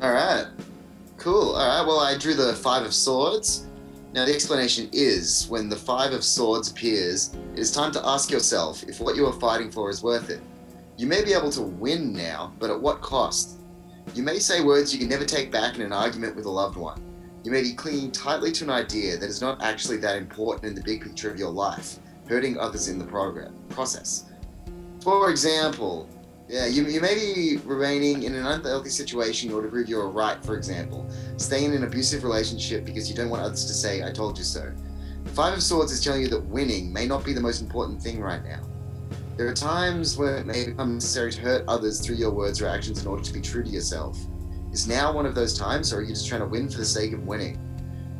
All right. Cool. All right. Well, I drew the Five of Swords. Now, the explanation is when the Five of Swords appears, it is time to ask yourself if what you are fighting for is worth it. You may be able to win now, but at what cost? You may say words you can never take back in an argument with a loved one. You may be clinging tightly to an idea that is not actually that important in the big picture of your life, hurting others in the process. For example, yeah, you, you may be remaining in an unhealthy situation or to prove you're right, for example. Staying in an abusive relationship because you don't want others to say, I told you so. The Five of Swords is telling you that winning may not be the most important thing right now. There are times where it may become necessary to hurt others through your words or actions in order to be true to yourself. Is now one of those times, or are you just trying to win for the sake of winning?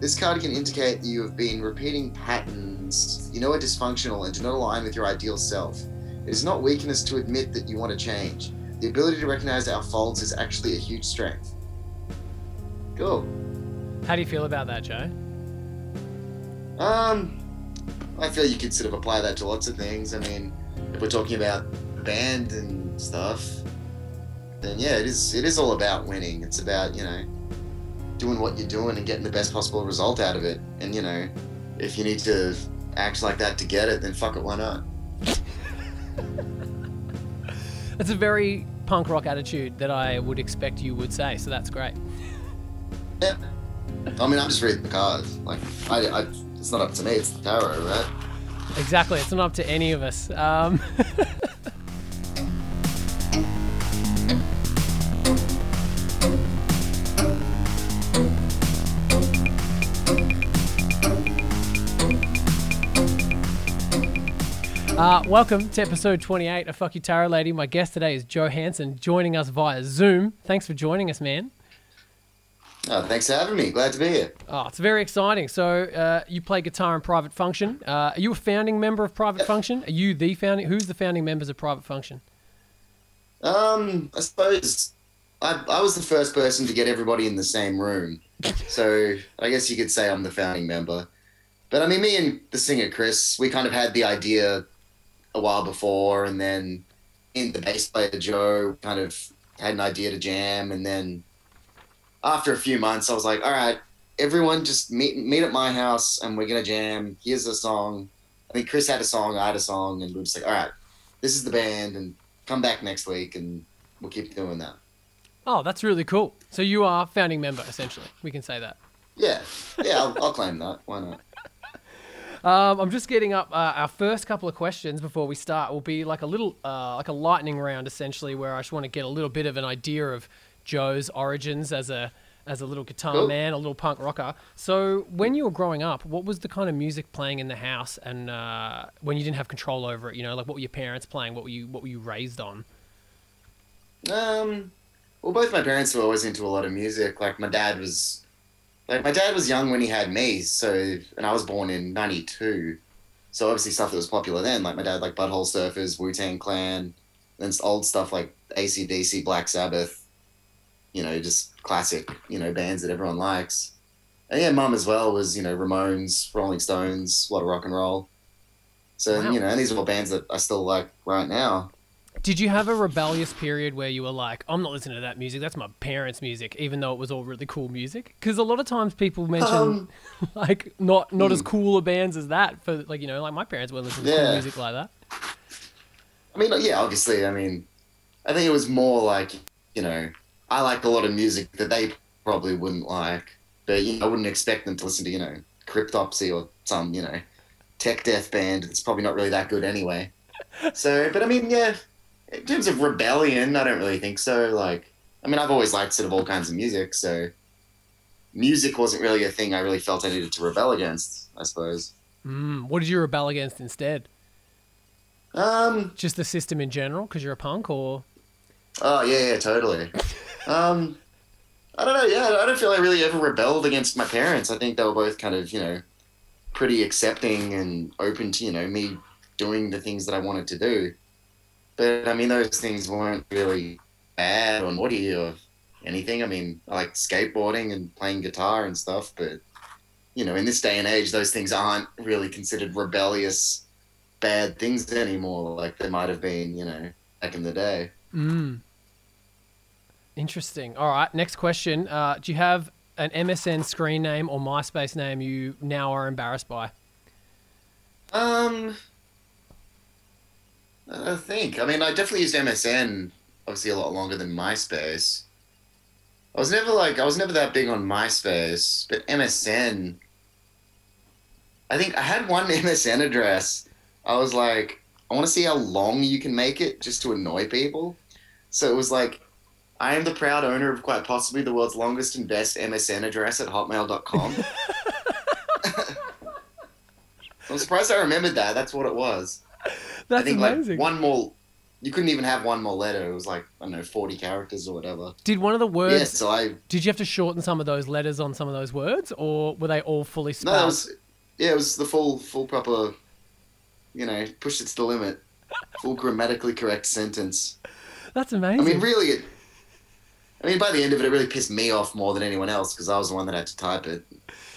This card can indicate that you have been repeating patterns you know are dysfunctional and do not align with your ideal self. It is not weakness to admit that you want to change. The ability to recognize our faults is actually a huge strength. Cool. How do you feel about that, Joe? Um, I feel you could sort of apply that to lots of things. I mean, if we're talking about band and stuff, then yeah, it is. It is all about winning. It's about you know doing what you're doing and getting the best possible result out of it. And you know, if you need to act like that to get it, then fuck it, why not? That's a very punk rock attitude that I would expect you would say. So that's great. Yeah. I mean, I'm just reading the cards. Like, I, I, it's not up to me. It's the tarot, right? Exactly. It's not up to any of us. Um, Uh, welcome to episode 28 of Fuck You Tarot Lady. My guest today is Joe Hansen, joining us via Zoom. Thanks for joining us, man. Oh, thanks for having me. Glad to be here. Oh, it's very exciting. So, uh, you play guitar in Private Function. Uh, are you a founding member of Private Function? Are you the founding? Who's the founding members of Private Function? Um, I suppose I, I was the first person to get everybody in the same room. So I guess you could say I'm the founding member. But I mean, me and the singer Chris, we kind of had the idea a while before, and then in the bass player Joe kind of had an idea to jam, and then after a few months, I was like, all right, everyone just meet meet at my house, and we're gonna jam. Here's a song. I think Chris had a song, I had a song, and we are just like, all right, this is the band, and come back next week, and we'll keep doing that. Oh, that's really cool. So you are founding member, essentially. We can say that. Yeah, yeah, I'll, I'll claim that. Why not? Um, I'm just getting up. Uh, our first couple of questions before we start will be like a little, uh, like a lightning round, essentially, where I just want to get a little bit of an idea of Joe's origins as a as a little guitar cool. man, a little punk rocker. So, when you were growing up, what was the kind of music playing in the house, and uh, when you didn't have control over it? You know, like what were your parents playing? What were you What were you raised on? Um, well, both my parents were always into a lot of music. Like my dad was like my dad was young when he had me, so and I was born in '92, so obviously stuff that was popular then, like my dad like Butthole Surfers, Wu Tang Clan, then old stuff like ACDC, Black Sabbath, you know, just classic, you know, bands that everyone likes. And yeah, mum as well was you know Ramones, Rolling Stones, a lot of rock and roll. So wow. you know, and these are all bands that I still like right now. Did you have a rebellious period where you were like, I'm not listening to that music. That's my parents' music, even though it was all really cool music? Because a lot of times people mention um, like not not mm. as hmm. cool bands as that for like you know like my parents weren't listening to yeah. cool music like that. I mean, yeah, obviously. I mean, I think it was more like you know I liked a lot of music that they probably wouldn't like, but you know, I wouldn't expect them to listen to you know Cryptopsy or some you know tech death band that's probably not really that good anyway. So, but I mean, yeah, in terms of rebellion, I don't really think so. Like, I mean, I've always liked sort of all kinds of music, so music wasn't really a thing I really felt I needed to rebel against. I suppose. Mm, what did you rebel against instead? Um, just the system in general, because you're a punk, or? Oh yeah, yeah, totally. um, I don't know. Yeah, I don't feel I really ever rebelled against my parents. I think they were both kind of, you know, pretty accepting and open to, you know, me doing the things that I wanted to do. But I mean, those things weren't really bad or naughty or anything. I mean, I like skateboarding and playing guitar and stuff, but you know, in this day and age, those things aren't really considered rebellious, bad things anymore, like they might have been, you know, back in the day. Mm. Interesting. All right. Next question. Uh, do you have an MSN screen name or MySpace name you now are embarrassed by? Um, I think. I mean, I definitely used MSN obviously a lot longer than MySpace. I was never like I was never that big on MySpace, but MSN. I think I had one MSN address. I was like, I want to see how long you can make it just to annoy people. So it was like, I am the proud owner of quite possibly the world's longest and best MSN address at hotmail.com. I'm surprised I remembered that. That's what it was. That's I think amazing. like one more you couldn't even have one more letter. It was like, I don't know, 40 characters or whatever. Did one of the words? Yeah, so I, Did you have to shorten some of those letters on some of those words, or were they all fully no, spelled? that was, yeah, it was the full, full proper, you know, pushed it to the limit. Full grammatically correct sentence. That's amazing. I mean, really, it, I mean, by the end of it, it really pissed me off more than anyone else because I was the one that had to type it.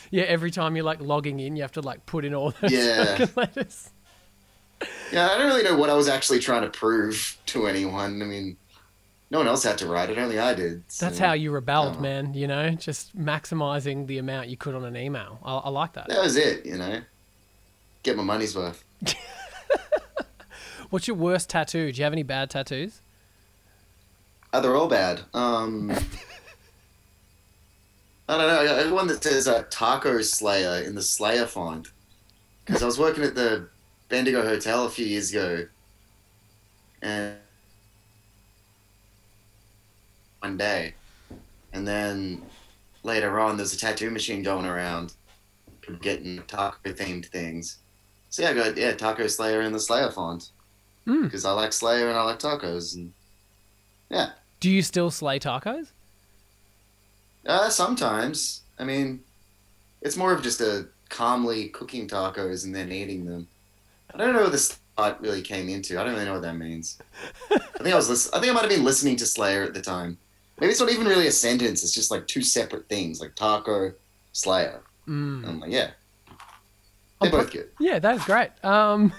yeah, every time you're like logging in, you have to like put in all those Yeah. letters. Yeah, I don't really know what I was actually trying to prove to anyone. I mean, no one else had to write it, only I did. That's how you rebelled, Oh. man. You know, just maximizing the amount you could on an email. I, I like that. That was it, you know. Get my money's worth. What's your worst tattoo? Do you have any bad tattoos? Oh, they're all bad. Um, I don't know. I got one that says uh, Taco Slayer in the Slayer font. Because I was working at the Bendigo Hotel a few years ago, and one day, and then later on, there's a tattoo machine going around, getting taco themed things. So yeah, I got yeah Taco Slayer in the Slayer font Mm. because I like Slayer and I like tacos and yeah. Do you still slay tacos? Uh, sometimes. I mean, it's more of just a calmly cooking tacos and then eating them. I don't know what this thought really came into. I don't really know what that means. I think I was. Lis- I think I might have been listening to Slayer at the time. Maybe it's not even really a sentence. It's just like two separate things, like taco, Slayer. Mm. I'm like, yeah, I'm they're both good. Yeah, that is great. Um,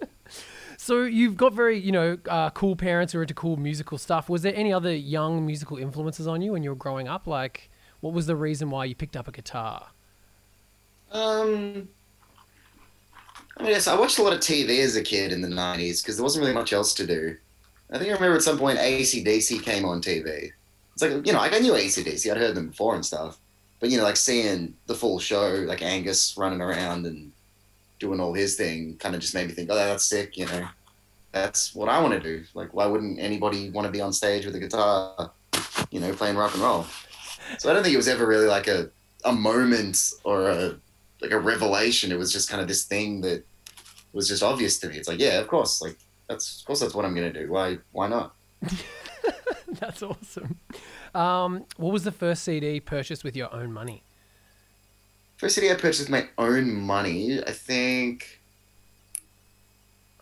so you've got very, you know, uh, cool parents who are into cool musical stuff. Was there any other young musical influences on you when you were growing up? Like, what was the reason why you picked up a guitar? Um, I mean, yes, I watched a lot of TV as a kid in the '90s because there wasn't really much else to do. I think I remember at some point ACDC came on TV. It's like you know, like I knew ACDC, I'd heard them before and stuff, but you know, like seeing the full show, like Angus running around and doing all his thing, kind of just made me think, oh, that's sick. You know, that's what I want to do. Like, why wouldn't anybody want to be on stage with a guitar, you know, playing rock and roll? So I don't think it was ever really like a a moment or a like a revelation. It was just kind of this thing that was just obvious to me. It's like, yeah, of course, like that's of course that's what I'm gonna do. Why why not? That's awesome. Um, what was the first CD purchased with your own money? First CD I purchased with my own money, I think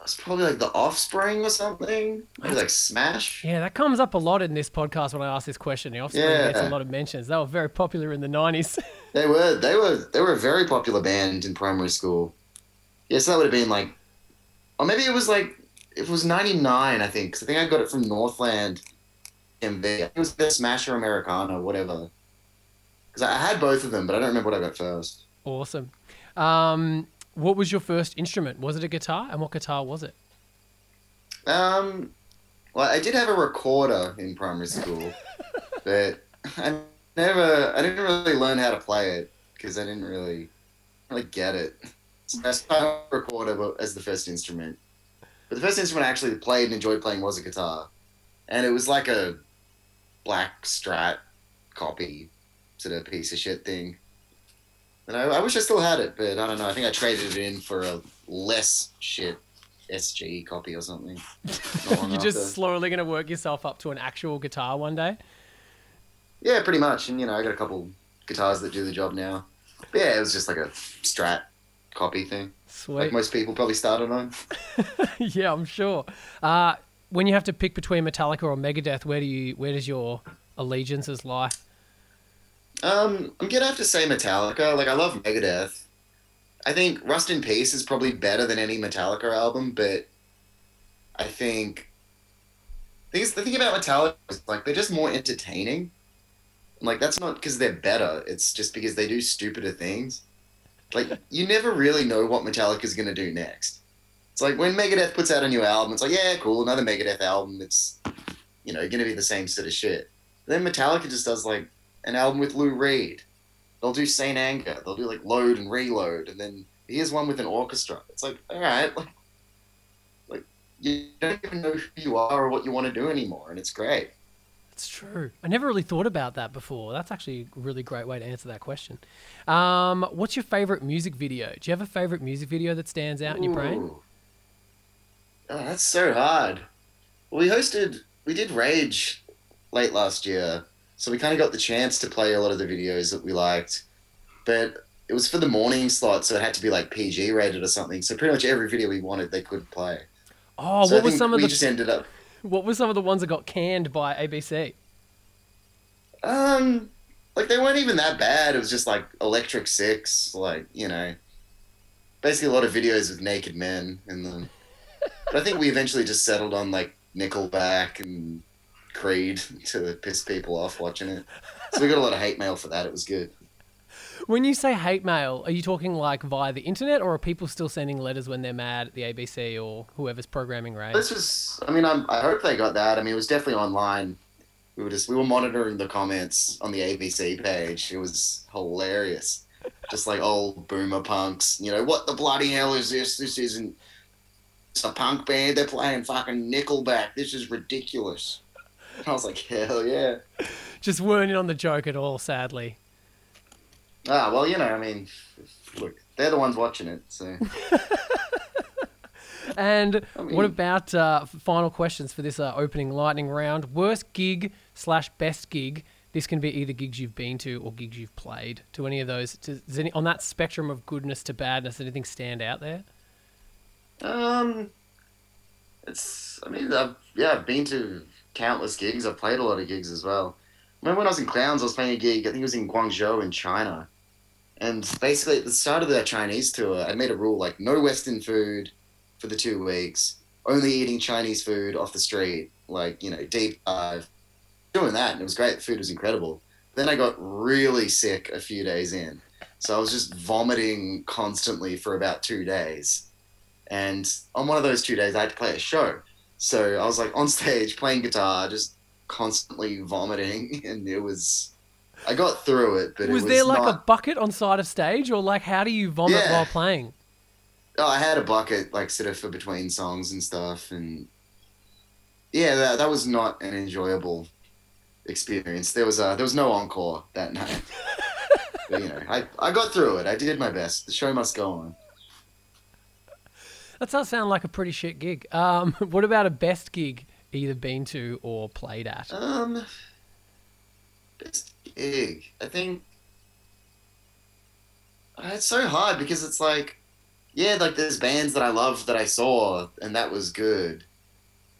was probably like The Offspring or something. Maybe like Smash. Yeah, that comes up a lot in this podcast when I ask this question. The Offspring gets a lot of mentions. They were very popular in the 90s. They were they were they were a very popular band in primary school. Yes, that would have been like, or maybe it was like it was '99, I think. 'cause I think I got it from Northland MV. It was the Smasher Americana, whatever. Because I had both of them, but I don't remember what I got first. awesome. Um, what was your first instrument? Was it a guitar? And what guitar was it? Um, well, I did have a recorder in primary school, but I never, I didn't really learn how to play it because I didn't really, really get it. So I started a recorder as the first instrument. But the first instrument I actually played and enjoyed playing was a guitar, and it was like a black Strat copy, sort of piece of shit thing. And I, I wish I still had it, but I don't know. I think I traded it in for a less shit SGE copy or something. You're just after. slowly going to work yourself up to an actual guitar one day. Yeah, pretty much. And you know, I got a couple guitars that do the job now. But yeah, it was just like a Strat copy thing, Sweet. like most people probably started on. yeah, I'm sure. Uh, when you have to pick between Metallica or Megadeth, where do you where does your allegiances lie? Um, I'm gonna have to say Metallica. Like I love Megadeth. I think Rust in Peace is probably better than any Metallica album, but I think thing is, the thing about Metallica is like they're just more entertaining. Like that's not because they're better. It's just because they do stupider things. Like you never really know what Metallica's gonna do next. It's like when Megadeth puts out a new album, it's like yeah, cool, another Megadeth album. It's you know gonna be the same sort of shit. then Metallica just does like an album with Lou Reed. They'll do Saint Anger. They'll do like Load and Reload, and then here's one with an orchestra. It's like all right, like like you don't even know who you are or what you want to do anymore, and it's great. It's true. I never really thought about that before. That's actually a really great way to answer that question. Um, what's your favorite music video? Do you have a favorite music video that stands out in your brain? Oh, that's so hard. We hosted, we did Rage late last year, so we kind of got the chance to play a lot of the videos that we liked, but it was for the morning slot, so it had to be like PG rated or something. So pretty much every video we wanted, they could play. Oh, so what think some of the just ended up. what were some of the ones that got canned by ABC? Um, like they weren't even that bad. It was just like Electric Six, like you know, basically a lot of videos with naked men in them. but I think we eventually just settled on like Nickelback and Creed to piss people off watching it. So we got a lot of hate mail for that. It was good. When you say hate mail, are you talking like via the internet, or are people still sending letters when they're mad at the ABC or whoever's programming Rage? This was. I mean, I'm, I hope they got that. I mean, it was definitely online. We were just we were monitoring the comments on the ABC page. It was hilarious. Just like old boomer punks. You know what the bloody hell is this? This isn't. It's a punk band. They're playing fucking Nickelback. This is ridiculous. I was like, hell yeah. Just weren't in on the joke at all, sadly. Ah, well, you know, I mean, look, they're the ones watching it, so. And I mean- what about uh, final questions for this uh, opening lightning round? Worst gig slash best gig. This can be either gigs you've been to or gigs you've played. To any of those, does any, on that spectrum of goodness to badness, anything stand out there? Um, it's. I mean, I've yeah, I've been to countless gigs. I've played a lot of gigs as well. Remember when I was in Clowns, I was playing a gig. I think it was in Guangzhou in China, and basically at the start of that Chinese tour, I made a rule like no Western food for the two weeks. Only eating Chinese food off the street, like you know, deep dive. Doing that, and it was great. The food was incredible. Then I got really sick a few days in, so I was just vomiting constantly for about two days. And on one of those two days, I had to play a show. So I was like on stage playing guitar, just constantly vomiting, and it was. I got through it, but was, it was there like a bucket on side of stage, or like how do you vomit Yeah. while playing? Oh, I had a bucket like sort of for between songs and stuff, and yeah, that, that was not an enjoyable experience. There was uh, there was no encore that night. but you know, I, I got through it. I did my best. The show must go on. That does sound like a pretty shit gig. Um, what about a best gig either been to or played at? Um, best gig. I think uh, it's so hard because it's like, yeah, like there's bands that I love that I saw and that was good,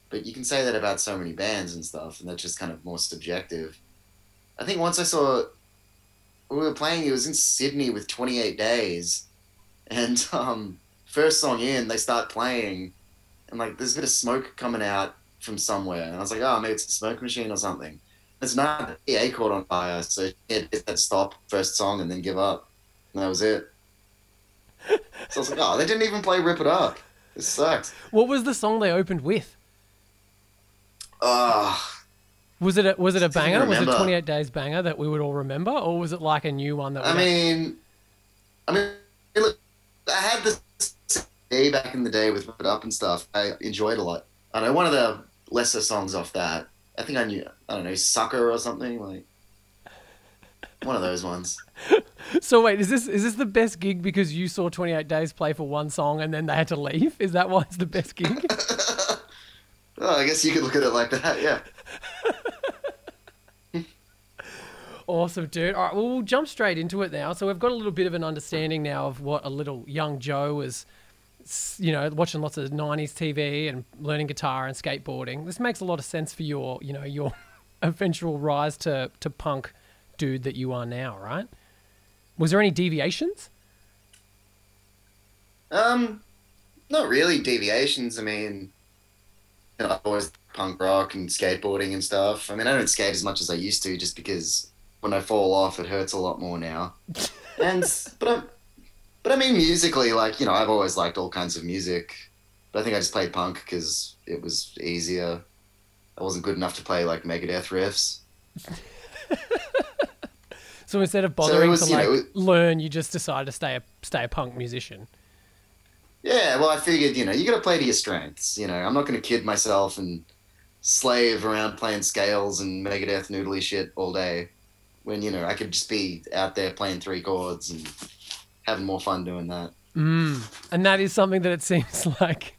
but you can say that about so many bands and stuff, and that's just kind of more subjective. I think once I saw we were playing, it was in Sydney with 28 Days, and um, first song in, they start playing, and like there's a bit of smoke coming out from somewhere, and I was like, oh, maybe it's a smoke machine or something. It's not the A caught on fire, so it hit that stop first song and then give up, and that was it. So I was like, oh, they didn't even play "Rip It Up." This sucks. What was the song they opened with? Oh, Was it a, was it a banger? Was it remember. 28 Days banger that we would all remember, or was it like a new one that? I we mean, I mean, I had this day back in the day with "Rip It Up" and stuff. I enjoyed a lot. I know one of the lesser songs off that. I think I knew. I don't know, "Sucker" or something like. One of those ones. So wait, is this is this the best gig because you saw 28 Days play for one song and then they had to leave? Is that why it's the best gig? Oh, I guess you could look at it like that. Yeah. Awesome, dude. All right, well we'll jump straight into it now. So we've got a little bit of an understanding now of what a little young Joe was, you know, watching lots of 90s TV and learning guitar and skateboarding. This makes a lot of sense for your, you know, your eventual rise to to punk dude that you are now, right? Was there any deviations? Um, not really deviations. I mean, know, I've always punk rock and skateboarding and stuff. I mean, I don't skate as much as I used to, just because when I fall off, it hurts a lot more now. and but I, but I mean, musically, like you know, I've always liked all kinds of music. But I think I just played punk because it was easier. I wasn't good enough to play like Megadeth riffs. So instead of bothering was, to you like know, learn, you just decided to stay a stay a punk musician. Yeah, well, I figured, you know, you got to play to your strengths. You know, I'm not going to kid myself and slave around playing scales and Megadeth noodly shit all day when, you know, I could just be out there playing three chords and having more fun doing that. Mm. And that is something that it seems like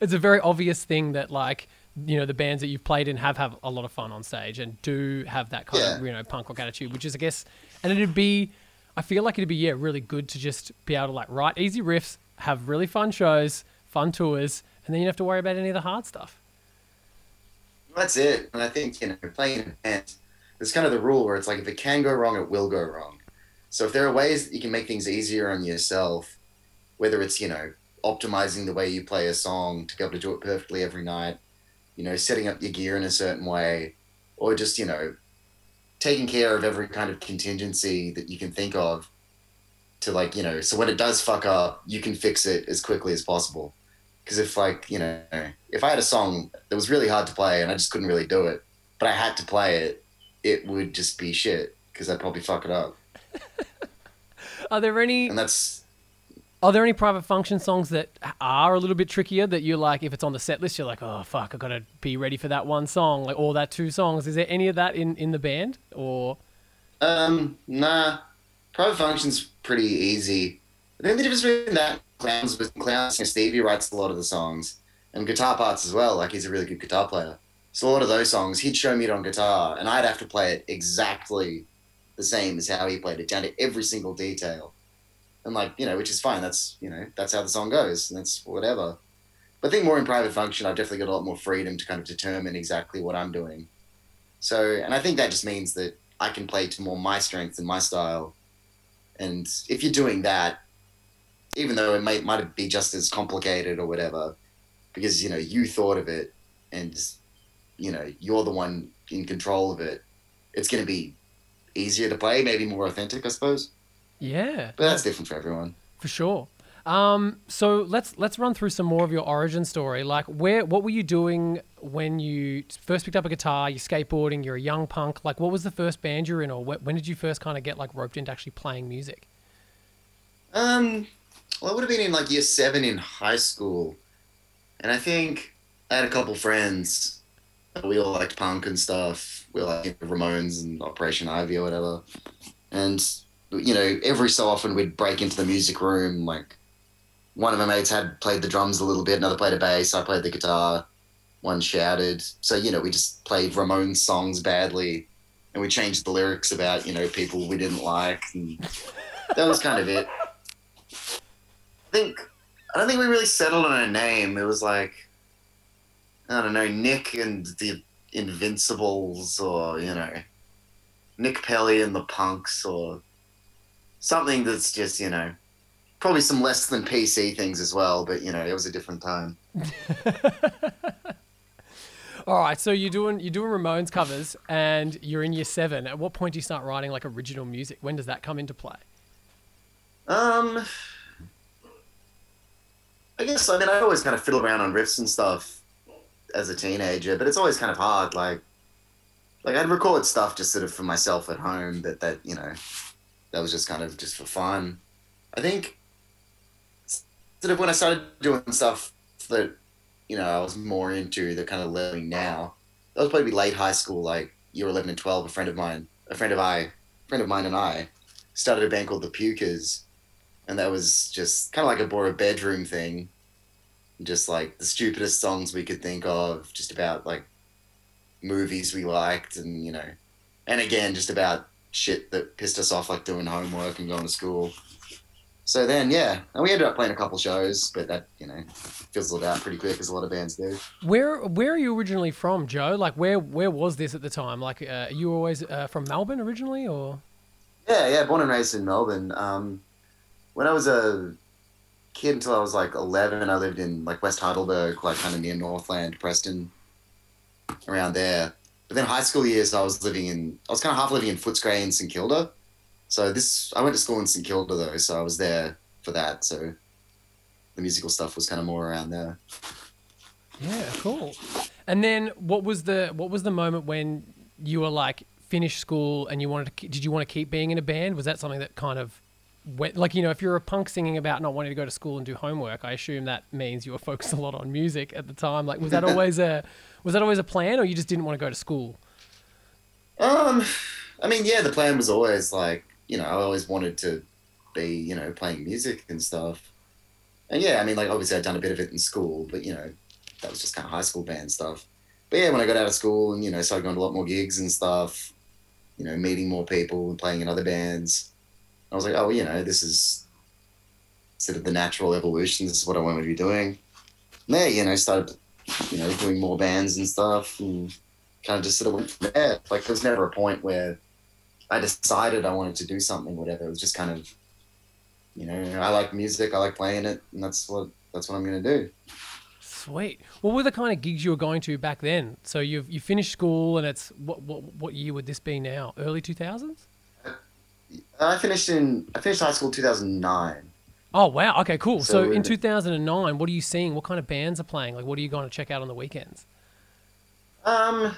it's a very obvious thing that like you know the bands that you've played in have have a lot of fun on stage and do have that kind of you know punk rock attitude, which is I guess, and it'd be, I feel like it'd be yeah really good to just be able to like write easy riffs, have really fun shows, fun tours, and then you don't have to worry about any of the hard stuff. That's it. And I think, you know, playing in a there's kind of the rule where it's like if it can go wrong, it will go wrong. So if there are ways that you can make things easier on yourself, whether it's, you know, optimizing the way you play a song to be able to do it perfectly every night, you know, setting up your gear in a certain way, or just, you know, taking care of every kind of contingency that you can think of to like, you know, so when it does fuck up, you can fix it as quickly as possible. Because if like, you know, if I had a song that was really hard to play and I just couldn't really do it, but I had to play it, it would just be shit because I'd probably fuck it up. Are there any And that's Are there any private function songs that are a little bit trickier that you like? If it's on the set list, you're like, oh fuck, I gotta be ready for that one song, like or that two songs. Is there any of that in in the band, or um nah. Private function's pretty easy. I think the difference between that clowns with clowns and Stevie writes a lot of the songs. And guitar parts as well, like he's a really good guitar player. So a lot of those songs, he'd show me it on guitar and I'd have to play it exactly the same as how he played it, down to every single detail. And like, you know, which is fine. That's you know, that's how the song goes, and that's whatever. But I think more in private function, I've definitely got a lot more freedom to kind of determine exactly what I'm doing. So, and I think that just means that I can play to more my strengths and my style. And if you're doing that, even though it might might be just as complicated or whatever, because you know you thought of it, and you know you're the one in control of it, it's going to be easier to play, maybe more authentic, I suppose. yeah, But that's different for everyone. for sure. Um, so let's let's run through some more of your origin story. Like, where what were you doing when you first picked up a guitar? You're skateboarding. You're a young punk. Like, what was the first band you were in, or wh- when did you first kind of get like roped into actually playing music? Um, well, I would have been in like year seven in high school, and I think I had a couple friends. We all liked punk and stuff. We liked Ramones and Operation Ivy or whatever. And you know, every so often we'd break into the music room. Like one of my mates had played the drums a little bit, another played a bass. I played the guitar. One shouted. So you know, we just played Ramones songs badly, and we changed the lyrics about you know people we didn't like, and that was kind of it. I think I don't think we really settled on a name. It was like I don't know, Nick and the Invincibles, or you know, Nick Pelly and the Punks, or something that's just you know, probably some less than PC things as well. But you know, it was a different time. All right, so you're doing you're doing Ramones covers, and you're in year seven. At what point do you start writing like original music? When does that come into play? Um, I guess I mean I always kind of fiddle around on riffs and stuff as a teenager, but it's always kind of hard. Like, like I'd record stuff just sort of for myself at home, but that you know, that was just kind of just for fun. I think sort of when I started doing stuff that you know I was more into, that kind of living now. That was probably late high school, like year eleven and twelve. A friend of mine, a friend of I, a friend of mine and I started a band called the Pukers, and that was just kind of like a a bedroom thing, just like the stupidest songs we could think of, just about like movies we liked, and you know, and again just about shit that pissed us off, like doing homework and going to school. So then, yeah, and we ended up playing a couple shows, but that you know fizzled out pretty quick, as a lot of bands do. Where where are you originally from, Joe? Like where where was this at the time? Like uh, you were always uh, from Melbourne originally, or Yeah, yeah, born and raised in Melbourne. Um, when I was a kid until I was like 11. I lived in like West Heidelberg, like kind of near Northland, Preston, around there. But then high school years, I was living in, I was kind of half living in Footscray in St Kilda. So this, I went to school in St Kilda though, so I was there for that. So the musical stuff was kind of more around there. Yeah, cool. And then what was the what was the moment when you were like finished school and you wanted to did you want to keep being in a band? Was that something that kind of like you know if you're a punk singing about not wanting to go to school and do homework, I assume that means you were focused a lot on music at the time. Like was that always a was that always a plan or you just didn't want to go to school? Um, I mean, yeah, the plan was always like you know I always wanted to be you know playing music and stuff. And yeah, I mean, like obviously I'd done a bit of it in school, but you know that was just kind of high school band stuff. But yeah, when I got out of school and you know started going to a lot more gigs and stuff, you know, meeting more people and playing in other bands, I was like, oh, you know, this is sort of the natural evolution. This is what I want to be doing. And yeah, you know, started you know doing more bands and stuff, and kind of just sort of went from there. Like there was never a point where I decided I wanted to do something, whatever. It was just kind of, you know, I like music, I like playing it, and that's what that's what I'm gonna do. Sweet. What were the kind of gigs you were going to back then? So you've you finished school, and it's what what what year would this be now? Early two thousands. I finished in I finished high school 2009. Oh wow. Okay, cool. So, So in in- 2009, what are you seeing? What kind of bands are playing? Like, what are you going to check out on the weekends? Um,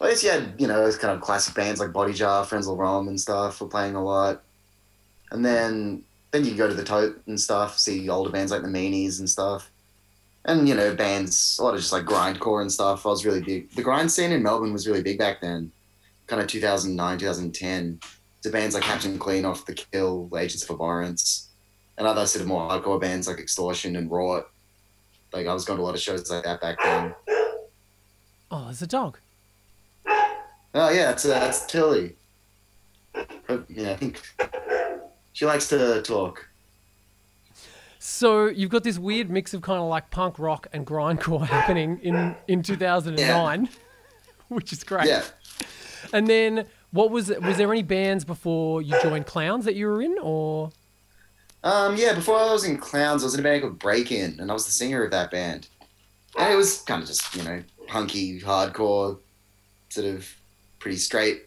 I guess you had you know those kind of classic bands like Body Jar, Frenzal Rhomb, and stuff were playing a lot, and then then you go to the Tote and stuff, see older bands like the Meanies and stuff, and you know bands a lot of just like grindcore and stuff. I was really big. The grind scene in Melbourne was really big back then, kind of 2009, 2010. To bands like Captain Cleanoff the Kill, Agents of Abhorrence, and other sort of more hardcore bands like Extortion and Rot. Like I was going to a lot of shows like that back then. Oh, there's a dog. Oh yeah, that's uh, that's Tilly. Yeah, I think she likes to talk. So you've got this weird mix of kind of like punk rock and grindcore happening in in 2009, which is great. Yeah. And then what was? Was there any bands before you joined Clowns that you were in, or Um, yeah, before I was in Clowns, I was in a band called Break In, and I was the singer of that band. And it was kind of just, you know, punky, hardcore, sort of pretty straight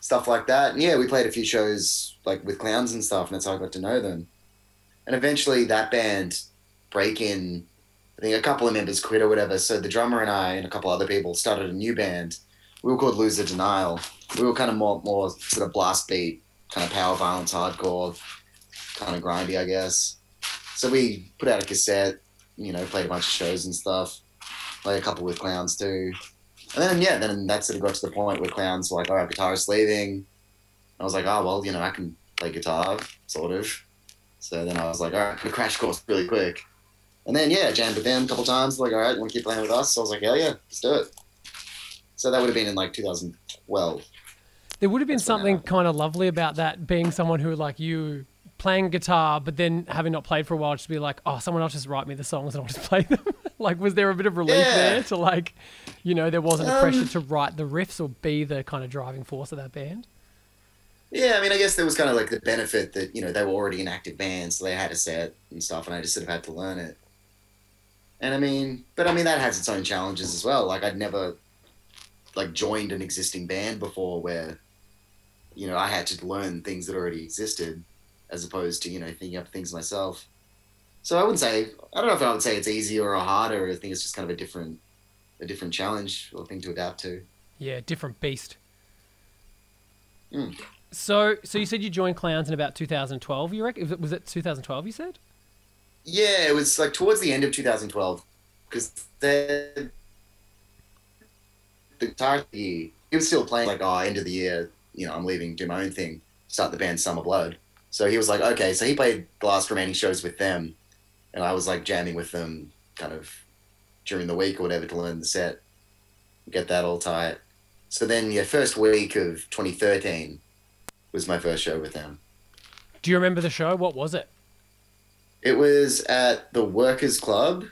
stuff like that. And yeah, we played a few shows like with Clowns and stuff, and that's how I got to know them. And eventually that band, Break In, I think a couple of members quit or whatever, so the drummer and I and a couple other people started a new band. We were called Loser Denial. We were kind of more, more sort of blast beat, kind of power violence, hardcore, kind of grindy, I guess. So we put out a cassette, you know, played a bunch of shows and stuff. Played a couple with clowns too. And then yeah, then that sort of got to the point where clowns were like, all right, guitarist leaving. I was like, oh well, you know, I can play guitar, sort of. So then I was like, all right, the crash course really quick. And then yeah, jammed with them a couple times. Like, all right, want to keep playing with us? So I was like, hell yeah, let's do it. So that would have been in like 2012. There would have been That's something kind of lovely about that being someone who like you playing guitar, but then having not played for a while, just be like, oh, someone else just write me the songs and I'll just play them. like, was there a bit of relief Yeah. there to like, you know, there wasn't a Um, pressure to write the riffs or be the kind of driving force of that band? Yeah, I mean, I guess there was kind of like the benefit that you know they were already an active band, so they had a set and stuff, and I just sort of had to learn it. And I mean, but I mean that has its own challenges as well. Like I'd never like joined an existing band before, where you know I had to learn things that already existed, as opposed to you know thinking up things myself. So I wouldn't say I don't know if I would say it's easier or harder. I think it's just kind of a different a different challenge or thing to adapt to. Yeah, different beast. Mm. So, so you said you joined Clowns in about 2012. You reckon? Was it- 2012? You said? Yeah, it was like towards the end of 2012 because the the entire year he was still playing like oh end of the year you know I'm leaving do my own thing start the band Summer Blood so he was like okay so he played the last remaining shows with them and I was like jamming with them kind of during the week or whatever to learn the set get that all tight so then yeah first week of 2013 was my first show with them Do you remember the show? What was it? It was at the Workers Club.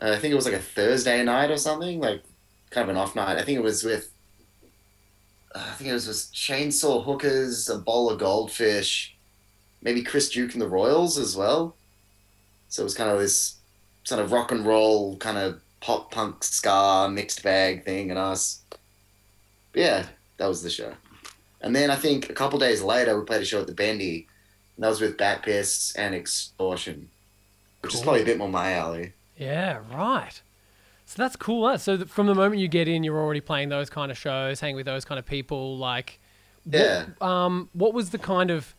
Uh, I think it was like a Thursday night or something, like kind of an off night. I think it was with, I think it was with Chainsaw Hookers, a bowl of goldfish, maybe Chris Duke and the Royals as well. So it was kind of this sort of rock and roll kind of pop punk ska mixed bag thing and us. But yeah, that was the show. And then I think a couple days later we played a show at the Bendy, and that was with Bat Piss and Extortion, which is probably a bit more my alley. Yeah, right. So that's cool. That so from the moment you get in, you're already playing those kind of shows, hanging with those kind of people. Like, what- Yeah. um, what was the kind of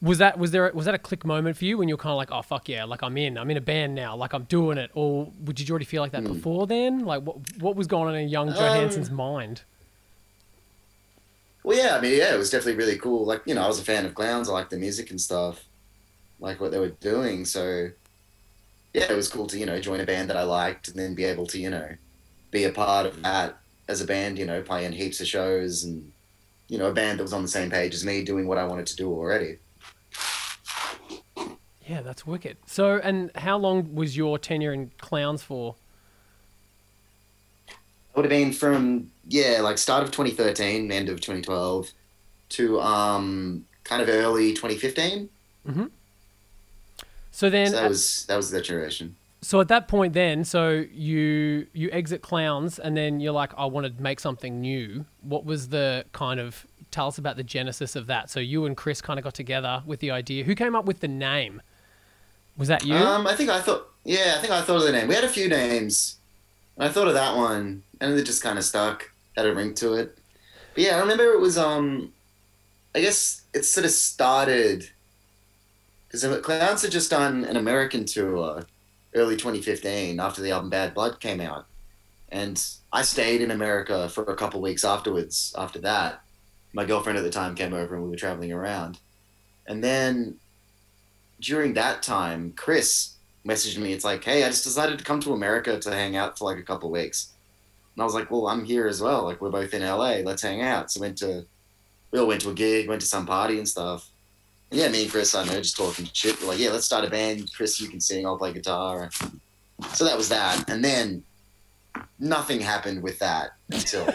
was that was there was that a click moment for you when you're kind of like, oh fuck yeah, like I'm in, I'm in a band now, like I'm doing it, or did you already feel like that Hmm. before then? Like, what what was going on in young Joe Hansen's Um, mind? Well, yeah, I mean, yeah, it was definitely really cool. Like, you know, I was a fan of Clowns. I liked the music and stuff, like what they were doing. So, yeah, it was cool to, you know, join a band that I liked and then be able to, you know, be a part of that as a band, you know, playing heaps of shows and, you know, a band that was on the same page as me doing what I wanted to do already. Yeah, that's wicked. So, and how long was your tenure in Clowns for? It would have been from, yeah, like start of 2013, end of 2012 to um kind of early 2015. So then, So that at- was, that was the duration. so at that point, then, so you you exit Clowns, and then you're like, I want to make something new. What was the kind of tell us about the genesis of that? So you and Chris kind of got together with the idea. Who came up with the name? Was that you? Um, I think I thought, yeah, I think I thought of the name. We had a few names, and I thought of that one, and it just kind of stuck. Had a ring to it. But yeah, I remember it was. Um, I guess it sort of started because Clowns had just done an American tour early 2015 after the album Bad Blood came out, and I stayed in America for a couple weeks afterwards. After that, my girlfriend at the time came over, and we were traveling around, and then during that time, Chris messaged me. It's like, hey, I just decided to come to America to hang out for like a couple weeks. And I was like, well, I'm here as well. Like, we're both in LA. Let's hang out. So went to, we all went to a gig, went to some party and stuff. Yeah, me and Chris, I know, just talking shit. We're like, yeah, let's start a band. Chris, you can sing. I'll play guitar. So that was that. And then nothing happened with that until,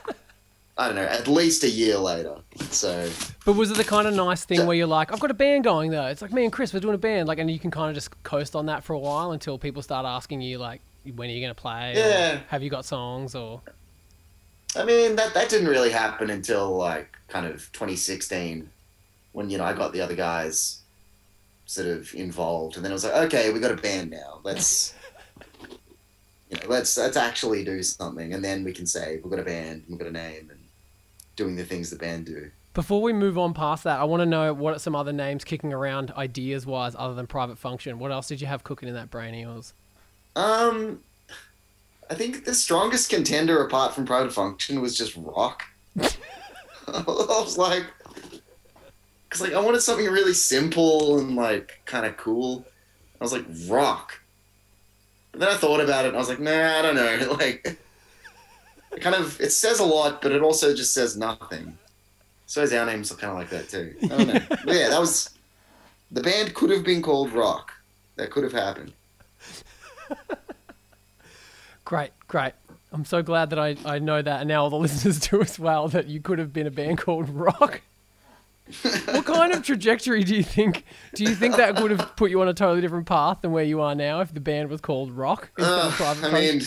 I don't know, at least a year later. So but was it the kind of nice thing So- where you're like, I've got a band going though. It's like me and Chris, we're doing a band, like, and you can kind of just coast on that for a while until people start asking you like, when are you going to play? Yeah. have you got songs or? I mean, that that didn't really happen until like kind of 2016, when you know I got the other guys sort of involved, and then it was like, okay, we got a band now. Let's you know, let's let's actually do something, and then we can say we've got a band, we've got a name, and doing the things the band do. Before we move on past that, I want to know what are some other names kicking around ideas wise other than Private Function. What else did you have cooking in that brain of yours? Um, I think the strongest contender apart from Private Function was just rock. I was like, because like I wanted something really simple and like kind of cool. I was like rock. But then I thought about it and I was like, nah, I don't know. Like, it kind of it says a lot, but it also just says nothing. So is our names are kind of like that too. I don't know. but yeah, that was the band could have been called Rock. That could have happened. Great, great. I'm so glad that I, I know that, and now all the listeners do as well, that you could have been a band called Rock. What kind of trajectory do you think? Do you think that would have put you on a totally different path than where you are now if the band was called Rock instead Uh, of Private I mean,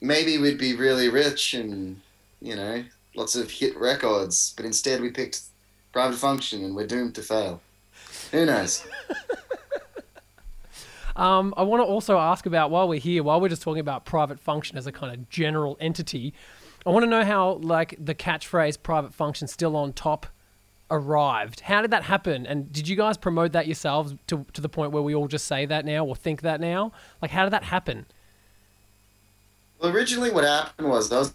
maybe we'd be really rich and, you know, lots of hit records, but instead we picked Private Function and we're doomed to fail. Who knows? Um, I want to also ask about while we're here, while we're just talking about private function as a kind of general entity, I want to know how like the catchphrase "private function still on top" arrived. How did that happen? And did you guys promote that yourselves to to the point where we all just say that now or think that now? Like, how did that happen? Well, originally what happened was I was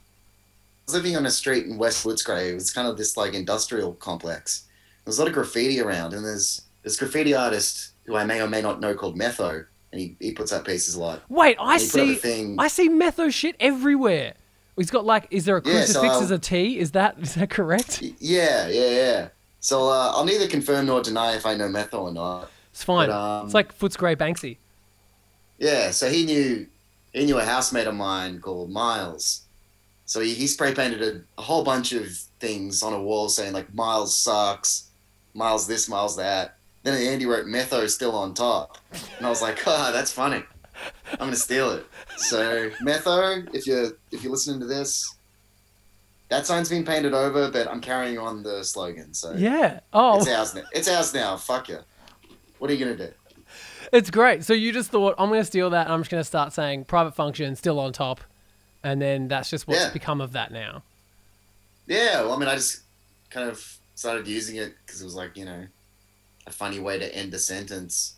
living on a street in West Footscray. It was kind of this like industrial complex. There's a lot of graffiti around, and there's this graffiti artist who I may or may not know called Metho, and he, he puts up pieces a lot. Wait, I He put up a see, I see metho shit everywhere. He's got like, is there a Yeah, so crucifix as a T? Is that is that correct? Yeah, yeah, yeah. So uh, I'll neither confirm nor deny if I know Metho or not. It's fine. But, um, it's like Footscray Banksy. Yeah, so he knew he knew a housemate of mine called Miles. So he, he spray painted a, a whole bunch of things on a wall saying like Miles sucks, miles this, miles that. Then at the end he wrote Metho still on top, and I was like, ah, that's funny. I'm gonna steal it. So Metho, if you're if you're listening to this, that sign's been painted over, but I'm carrying on the slogan. So Yeah. Oh, it's ours now. It's ours now. Fuck you. What are you gonna do? it's great. So you just thought I'm going to steal that, and I'm just going to start saying private function still on top, and then that's just what's Yeah. become of that now. Yeah, well, I mean, I just kind of started using it because it was like, you know, a funny way to end a sentence.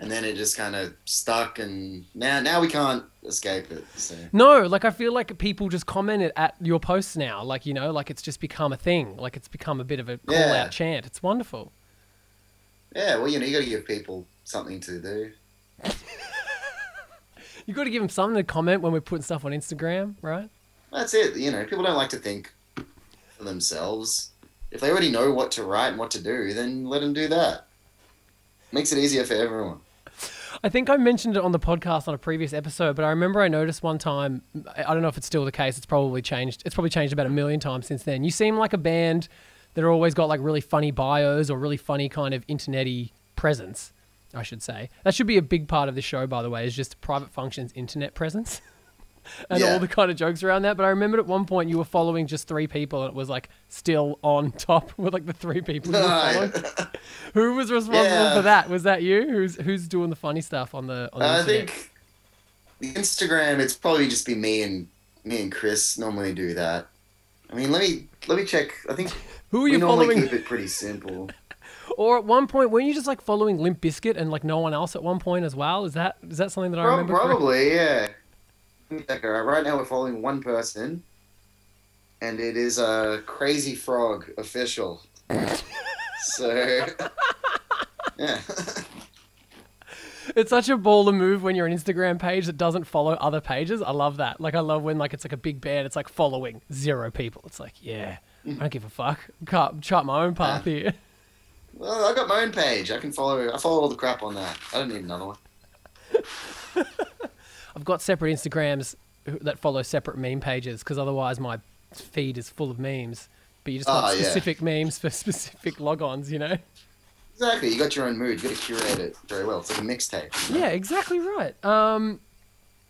And then it just kind of stuck, and now now we can't escape it. So No, like I feel like people just comment it at your posts now. Like, you know, like it's just become a thing. Like it's become a bit of a call Yeah. out chant. It's wonderful. yeah, well, you know, you got to give people something to do. You got to give them something to comment when we're putting stuff on Instagram, right? That's it. You know, people don't like to think for themselves. If they already know what to write and what to do, then let them do that. Makes it easier for everyone. I think I mentioned it on the podcast on a previous episode, but I remember I noticed one time. I don't know if it's still the case. It's probably changed. It's probably changed about a million times since then. You seem like a band that are always got like really funny bios or really funny kind of internety presence. I should say that should be a big part of the show. By the way, is just private functions internet presence. And Yeah. all the kind of jokes around that. But I remembered at one point you were following just three people, and it was like still on top with like the three people you were following. Who was responsible Yeah. for that? Was that you? Who's who's doing the funny stuff on the on the I think the Instagram. It's probably just be me and me and Chris normally do that. I mean, let me let me check. I think Who are you following? keep it pretty simple. Or at one point, weren't you just like following Limp Bizkit and like no one else at one point as well? Is that is that something that I remember? correctly? probably, yeah. Let me check. All right, uh, right now we're following one person, and it is a Crazy Frog official. so, yeah. It's such a baller move when you're an Instagram page that doesn't follow other pages. I love that. Like I love when like it's like a big band. It's like following zero people. It's like yeah, I don't give a fuck. Can't chart my own path here. Well, I got my own page. I can follow. I follow all the crap on that. I don't need another one. I've got separate Instagrams that follow separate meme pages because otherwise my feed is full of memes. But you just want Oh, yeah. specific memes for specific logons, you know? Exactly. You got your own mood. You got to curate it very well. It's like a mixtape. you know? Yeah, exactly right. Um,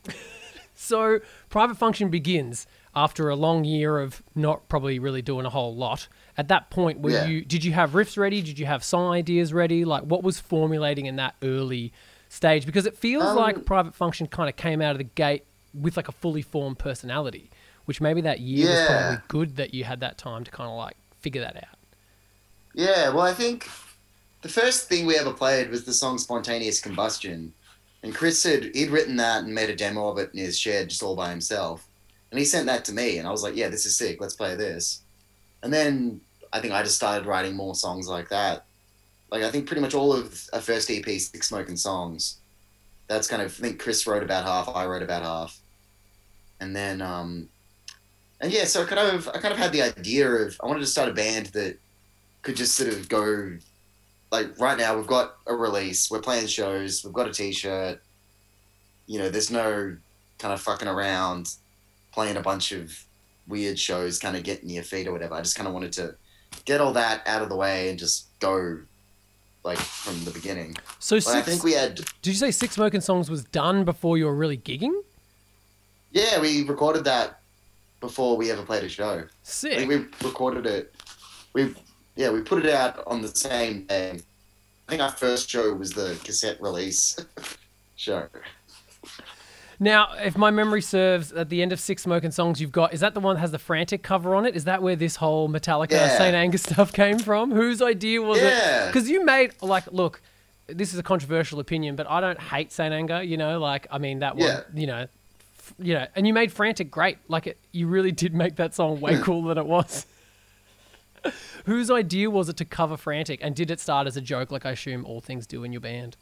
so private function begins after a long year of not probably really doing a whole lot. At that point, were Yeah. you did you have riffs ready? Did you have song ideas ready? Like, what was formulating in that early stage? Because it feels Um, like private function kind of came out of the gate with like a fully formed personality, which maybe that year was probably good that you had that time to kind of like figure that out. Yeah, well, I think the first thing we ever played was the song Spontaneous Combustion. And Chris said he'd written that and made a demo of it in his shed just all by himself. And he sent that to me, and I was like, yeah, this is sick. Let's play this. And then I think I just started writing more songs like that. Like, I think pretty much all of our first EP, Six Smoking Songs, that's kind of, I think Chris wrote about half, I wrote about half. And then, um, and yeah, so I kind of, I kind of had the idea of, I wanted to start a band that could just sort of go like right now we've got a release we're playing shows we've got a t-shirt you know there's no kind of fucking around playing a bunch of weird shows kind of getting your feet or whatever i just kind of wanted to get all that out of the way and just go like from the beginning So but i think we had did you say Six Smoking Songs was done before you were really gigging? yeah we recorded that before we ever played a show I Sick. think we recorded it. We yeah, we put it out on the same day. I think our first show was the cassette release show. Now, if my memory serves, at the end of Six Smoking Songs, you've got is that the one that has the frantic cover on it? Is that where this whole Metallica Yeah. Saint Anger stuff came from? Whose idea was it? Yeah. Because you made like, look, this is a controversial opinion, but I don't hate Saint Anger. You know, like I mean that one. Yeah. You know, f- you know, and you made frantic great. Like it, you really did make that song way cooler than it was. Whose idea was it to cover frantic, and did it start as a joke, like I assume all things do in your band?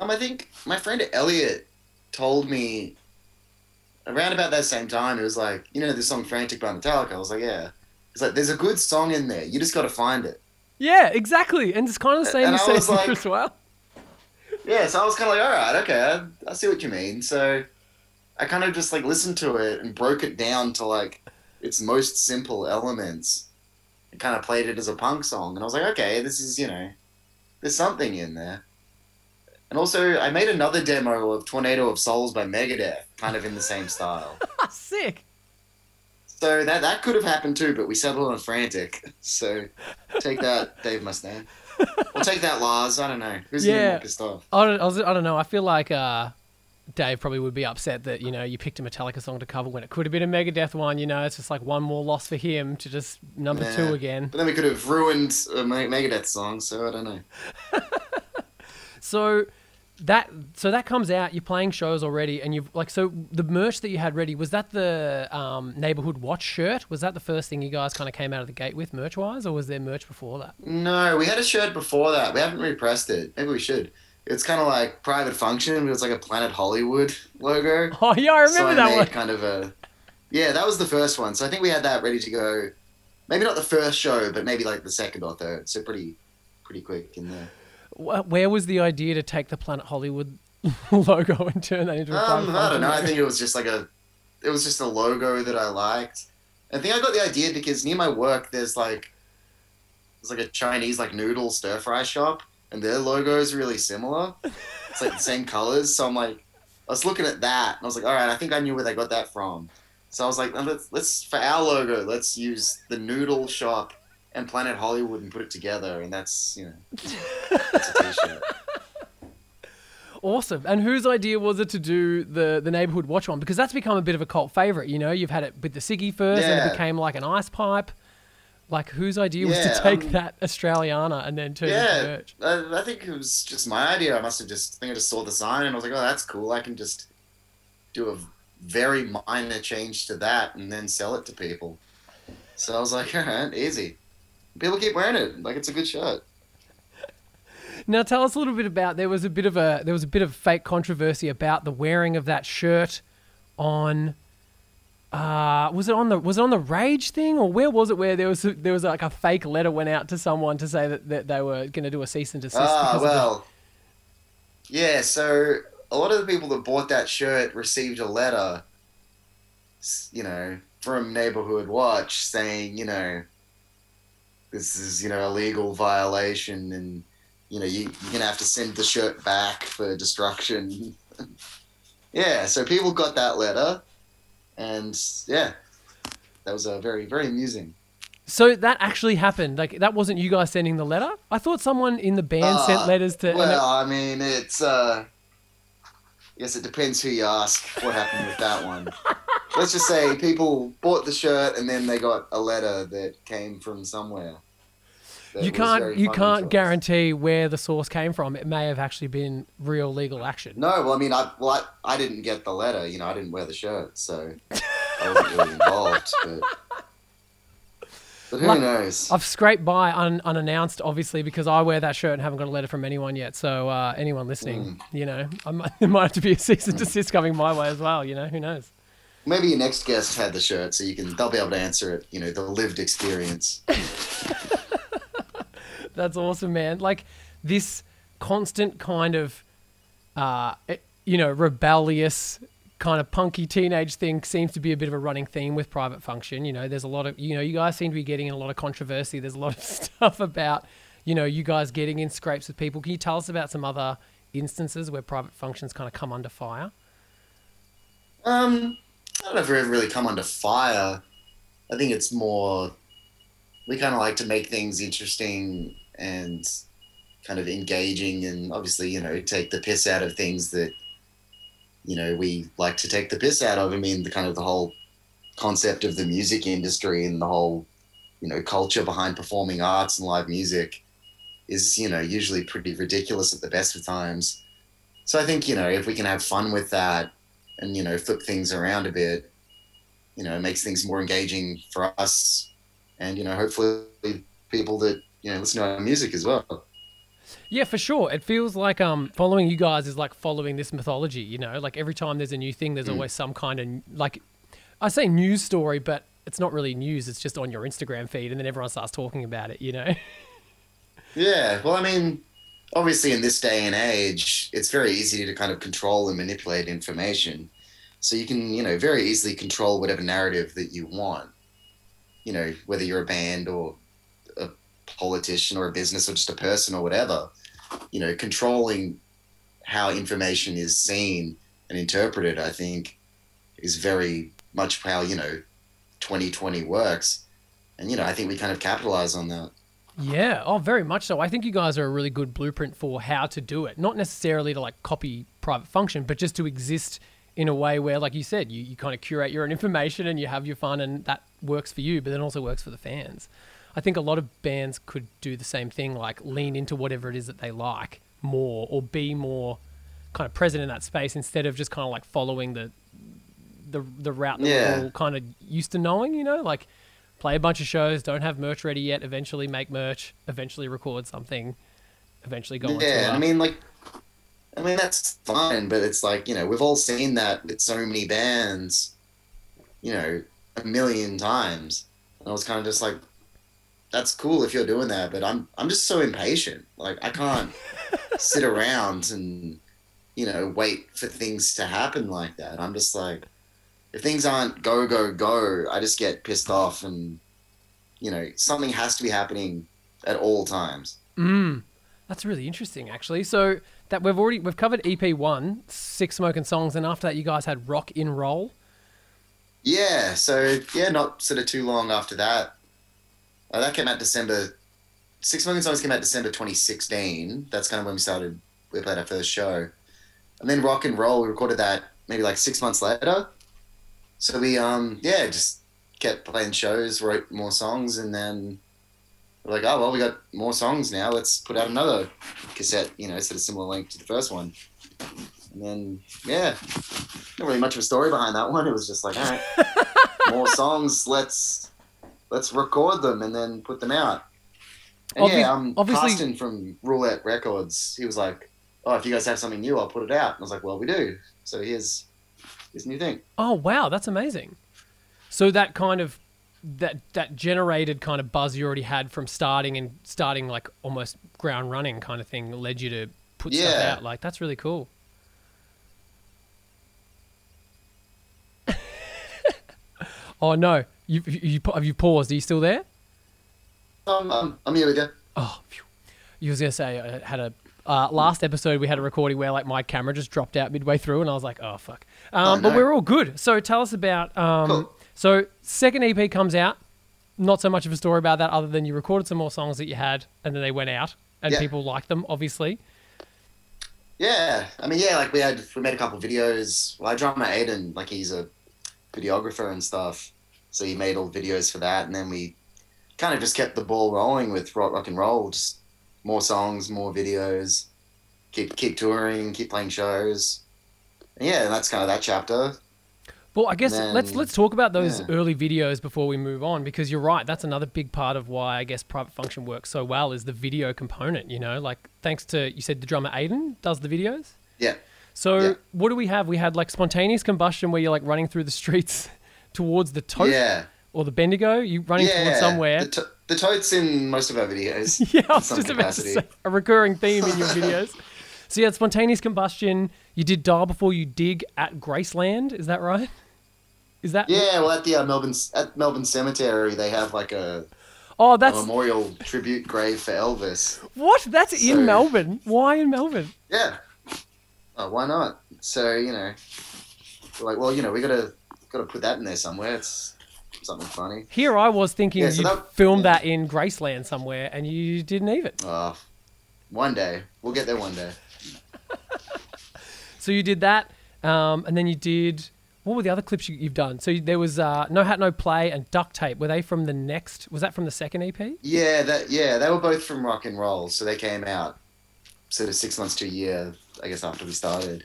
Um, I think my friend Elliot told me around about that same time. It was like, you know, the song "Frantic" by Metallica. I was like, yeah. It's like, there's a good song in there. You just got to find it. Yeah, exactly, and it's kind of the same as Saint like- as well. Yeah, so I was kind of like, all right, okay, I, I see what you mean. So I kind of just like listened to it and broke it down to like its most simple elements, and kind of played it as a punk song. And I was like, okay, this is, you know, there's something in there. And also, I made another demo of Tornado of Souls by Megadeth, kind of in the same style. Sick. So that that could have happened too, but we settled on Frantic. So take that, Dave Mustaine. We'll take that, Lars. I don't know. Who's yeah. more pissed off? I don't, I, I don't know. I feel like uh, Dave probably would be upset that you know you picked a Metallica song to cover when it could have been a Megadeth one. You know, it's just like one more loss for him to just number yeah. two again. But then we could have ruined a Megadeth song. So I don't know. so that so that comes out you're playing shows already and you've like so the merch that you had ready was that the um, neighborhood watch shirt? Was that the first thing you guys kind of came out of the gate with merch wise or was there merch before that? No we had a shirt before that. We haven't repressed it. Maybe we should. It's kind of like private function but it's like a planet hollywood logo. Oh yeah i remember so that one. kind of a yeah that was the first one. So i think we had that ready to go. Maybe not the first show but maybe like the second or third. So pretty pretty quick in there where was the idea to take the Planet Hollywood logo and turn that into a um, I don't know. I think it was just like a, it was just a logo that I liked. I think I got the idea because near my work there's like, there's like a Chinese like noodle stir fry shop, and their logo is really similar. It's like the same colors, so I'm like, I was looking at that, and I was like, all right, I think I knew where they got that from. So I was like, let's, let's for our logo, let's use the noodle shop and Planet Hollywood and put it together, and that's you know, that's a t-shirt. Awesome. And whose idea was it to do the the neighborhood watch one? Because that's become a bit of a cult favorite. You know, you've had it with the Siggy first, yeah. and it became like an ice pipe. Like whose idea was to take um, that Australiana and then turn yeah, it into merch? I, I think it was just my idea. I must have just I think I just saw the sign and I was like, oh, that's cool. I can just do a very minor change to that and then sell it to people. So I was like, all right, easy people keep wearing it. Like it's a good shirt. Now tell us a little bit about there was a bit of a there was a bit of fake controversy about the wearing of that shirt on uh, was it on the was it on the rage thing or where was it where there was a, there was like a fake letter went out to someone to say that, that they were going to do a cease and desist ah well yeah so a lot of the people that bought that shirt received a letter you know from neighborhood watch saying you know this is you know a legal violation and you know you, you're gonna have to send the shirt back for destruction. Yeah so people got that letter and yeah that was a very very amusing. So that actually happened like that wasn't you guys sending the letter? I thought someone in the band uh, sent letters to well i mean it's uh Guess it depends who you ask what happened with that one let's just say people bought the shirt and then they got a letter that came from somewhere. You can't you can't guarantee where the source came from. It may have actually been real legal action. No, well, I mean, I well, I, I didn't get the letter. You know, I didn't wear the shirt, so I wasn't really involved. But who like, knows? I've scraped by un, unannounced, obviously, because I wear that shirt and haven't got a letter from anyone yet. So uh, anyone listening, mm. you know, I might, there might have to be a cease and desist coming my way as well. You know, who knows? Maybe your next guest had the shirt, so you can they'll be able to answer it. You know, the lived experience. That's awesome, man. Like this constant kind of, uh, you know, rebellious kind of punky teenage thing seems to be a bit of a running theme with private function. You know, there's a lot of, you know, you guys seem to be getting in a lot of controversy. There's a lot of stuff about, you know, you guys getting in scrapes with people. Can you tell us about some other instances where private functions kind of come under fire? Um, I don't know if we've ever really come under fire. I think it's more we kind of like to make things interesting and kind of engaging and obviously you know take the piss out of things that you know we like to take the piss out of i mean the kind of the whole concept of the music industry and the whole you know culture behind performing arts and live music is you know usually pretty ridiculous at the best of times so i think you know if we can have fun with that and you know flip things around a bit you know it makes things more engaging for us and you know hopefully people that you know listen to our music as well. Yeah, for sure. It feels like um following you guys is like following this mythology. You know, like every time there's a new thing, there's mm. always some kind of like I say news story, but it's not really news. It's just on your Instagram feed, and then everyone starts talking about it. You know. yeah. Well, I mean, obviously, in this day and age, it's very easy to kind of control and manipulate information. So you can, you know, very easily control whatever narrative that you want. You know, whether you're a band or a politician or a business or just a person or whatever. You know, controlling how information is seen and interpreted, I think, is very much how you know 2020 works. And you know, I think we kind of capitalize on that. Yeah, oh, very much so. I think you guys are a really good blueprint for how to do it. Not necessarily to like copy private function, but just to exist in a way where, like you said, you, you kind of curate your own information and you have your fun and that works for you, but then also works for the fans. I think a lot of bands could do the same thing, like lean into whatever it is that they like more or be more kind of present in that space instead of just kind of like following the the the route that Yeah. we're all kind of used to knowing, you know, like play a bunch of shows, don't have merch ready yet, eventually make merch, eventually record something, eventually go on yeah. I mean, like, I mean that's fine, but it's like you know we've all seen that with so many bands, you know, a million times. And I was kind of just like, that's cool if you're doing that, but I'm I'm just so impatient. Like I can't sit around and you know wait for things to happen like that. I'm just like, if things aren't go go go, I just get pissed off, and you know something has to be happening at all times. Mm, that's really interesting, actually. So that we've already we've covered EP one, six smoking songs, and after that, you guys had Rock in Roll. Yeah, so yeah, not sort of too long after that. Uh, that came out December. Six Million Songs came out December 2016. That's kind of when we started. We played our first show, and then Rock and Roll. We recorded that maybe like six months later. So we um yeah just kept playing shows, wrote more songs, and then we're like, oh well, we got more songs now. Let's put out another cassette. You know, sort of similar length to the first one. And then yeah, not really much of a story behind that one. It was just like, all right, more songs. Let's let's record them and then put them out. And Obvi- yeah, um, obviously- Carsten from Roulette Records, he was like, "Oh, if you guys have something new, I'll put it out." And I was like, "Well, we do." So here's his new thing. Oh wow, that's amazing. So that kind of that that generated kind of buzz you already had from starting and starting like almost ground running kind of thing led you to put stuff out. Like that's really cool. oh no, you, you have you paused? Are you still there? Um, um, I'm here with you. Oh, phew. you was gonna say I had a uh, last episode we had a recording where like my camera just dropped out midway through, and I was like, oh fuck. Um, Oh, But we're all good. So tell us about. Um, Cool. So second EP comes out. Not so much of a story about that, other than you recorded some more songs that you had, and then they went out, and Yeah. people liked them, obviously. Yeah, I mean, yeah, like we had we made a couple videos. Well, I drummer Aiden, like he's a videographer and stuff, so he made all the videos for that, and then we kind of just kept the ball rolling with rock, rock and roll, just more songs, more videos, keep keep touring, keep playing shows, and yeah, and that's kind of that chapter. Well, I guess Then- let's let's talk about those yeah. early videos before we move on because you're right. That's another big part of why I guess Private Function works so well is the video component. You know, like thanks to you said the drummer Aiden does the videos. Yeah, So Yeah. what do we have? We had like spontaneous combustion where you're like running through the streets towards the tote yeah, or the Bendigo. You running towards somewhere. The, to- the totes in most of our videos. yeah, I was just about to say a recurring theme in your videos. so you had spontaneous combustion. You did die before you dig at Graceland. Is that right? Is that? Yeah, well, at the uh, Melbourne at Melbourne Cemetery, they have like a, Oh, that's a memorial tribute grave for Elvis. what? That's in Melbourne. Why in Melbourne? Yeah. Oh, why not? So you know, like, well, you know, we gotta gotta put that in there somewhere. It's something funny. Here I was thinking Yeah, so you that- filmed yeah. that in Graceland somewhere, and you didn't even. Uh, one day we'll get there. One day. So you did that, um, and then you did. What were the other clips you, you've done? So there was uh, No Hat No Play and Duct Tape. Were they from the next? Was that from the second EP? Yeah, that yeah, they were both from rock and roll, so they came out sort of six months to a year, I guess, after we started.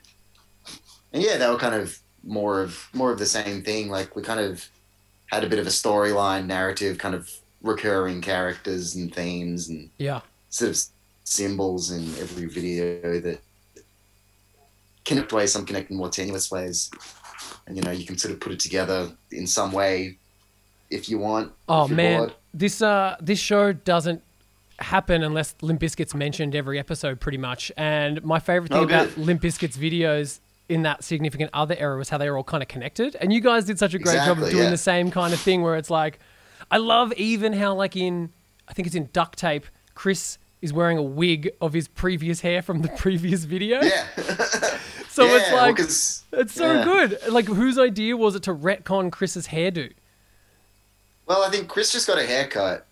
And yeah, they were kind of more of more of the same thing. Like we kind of had a bit of a storyline, narrative, kind of recurring characters and themes and Yeah. sort of symbols in every video that connect ways, some connect in more tenuous ways. And you know, you can sort of put it together in some way if you want. Oh man, bored. this uh this show doesn't happen unless Limp Bizkit's mentioned every episode, pretty much. And my favorite thing Oh, about. Limp Bizkit's videos in that significant other era was how they were all kind of connected. And you guys did such a great job of doing yeah. the same kind of thing, where it's like, I love even how like in I think it's in duct tape. Chris is wearing a wig of his previous hair from the previous video. Yeah. So Yeah, it's well, it's so yeah. good. Like whose idea was it to retcon Chris's hairdo? Well, I think Chris just got a haircut,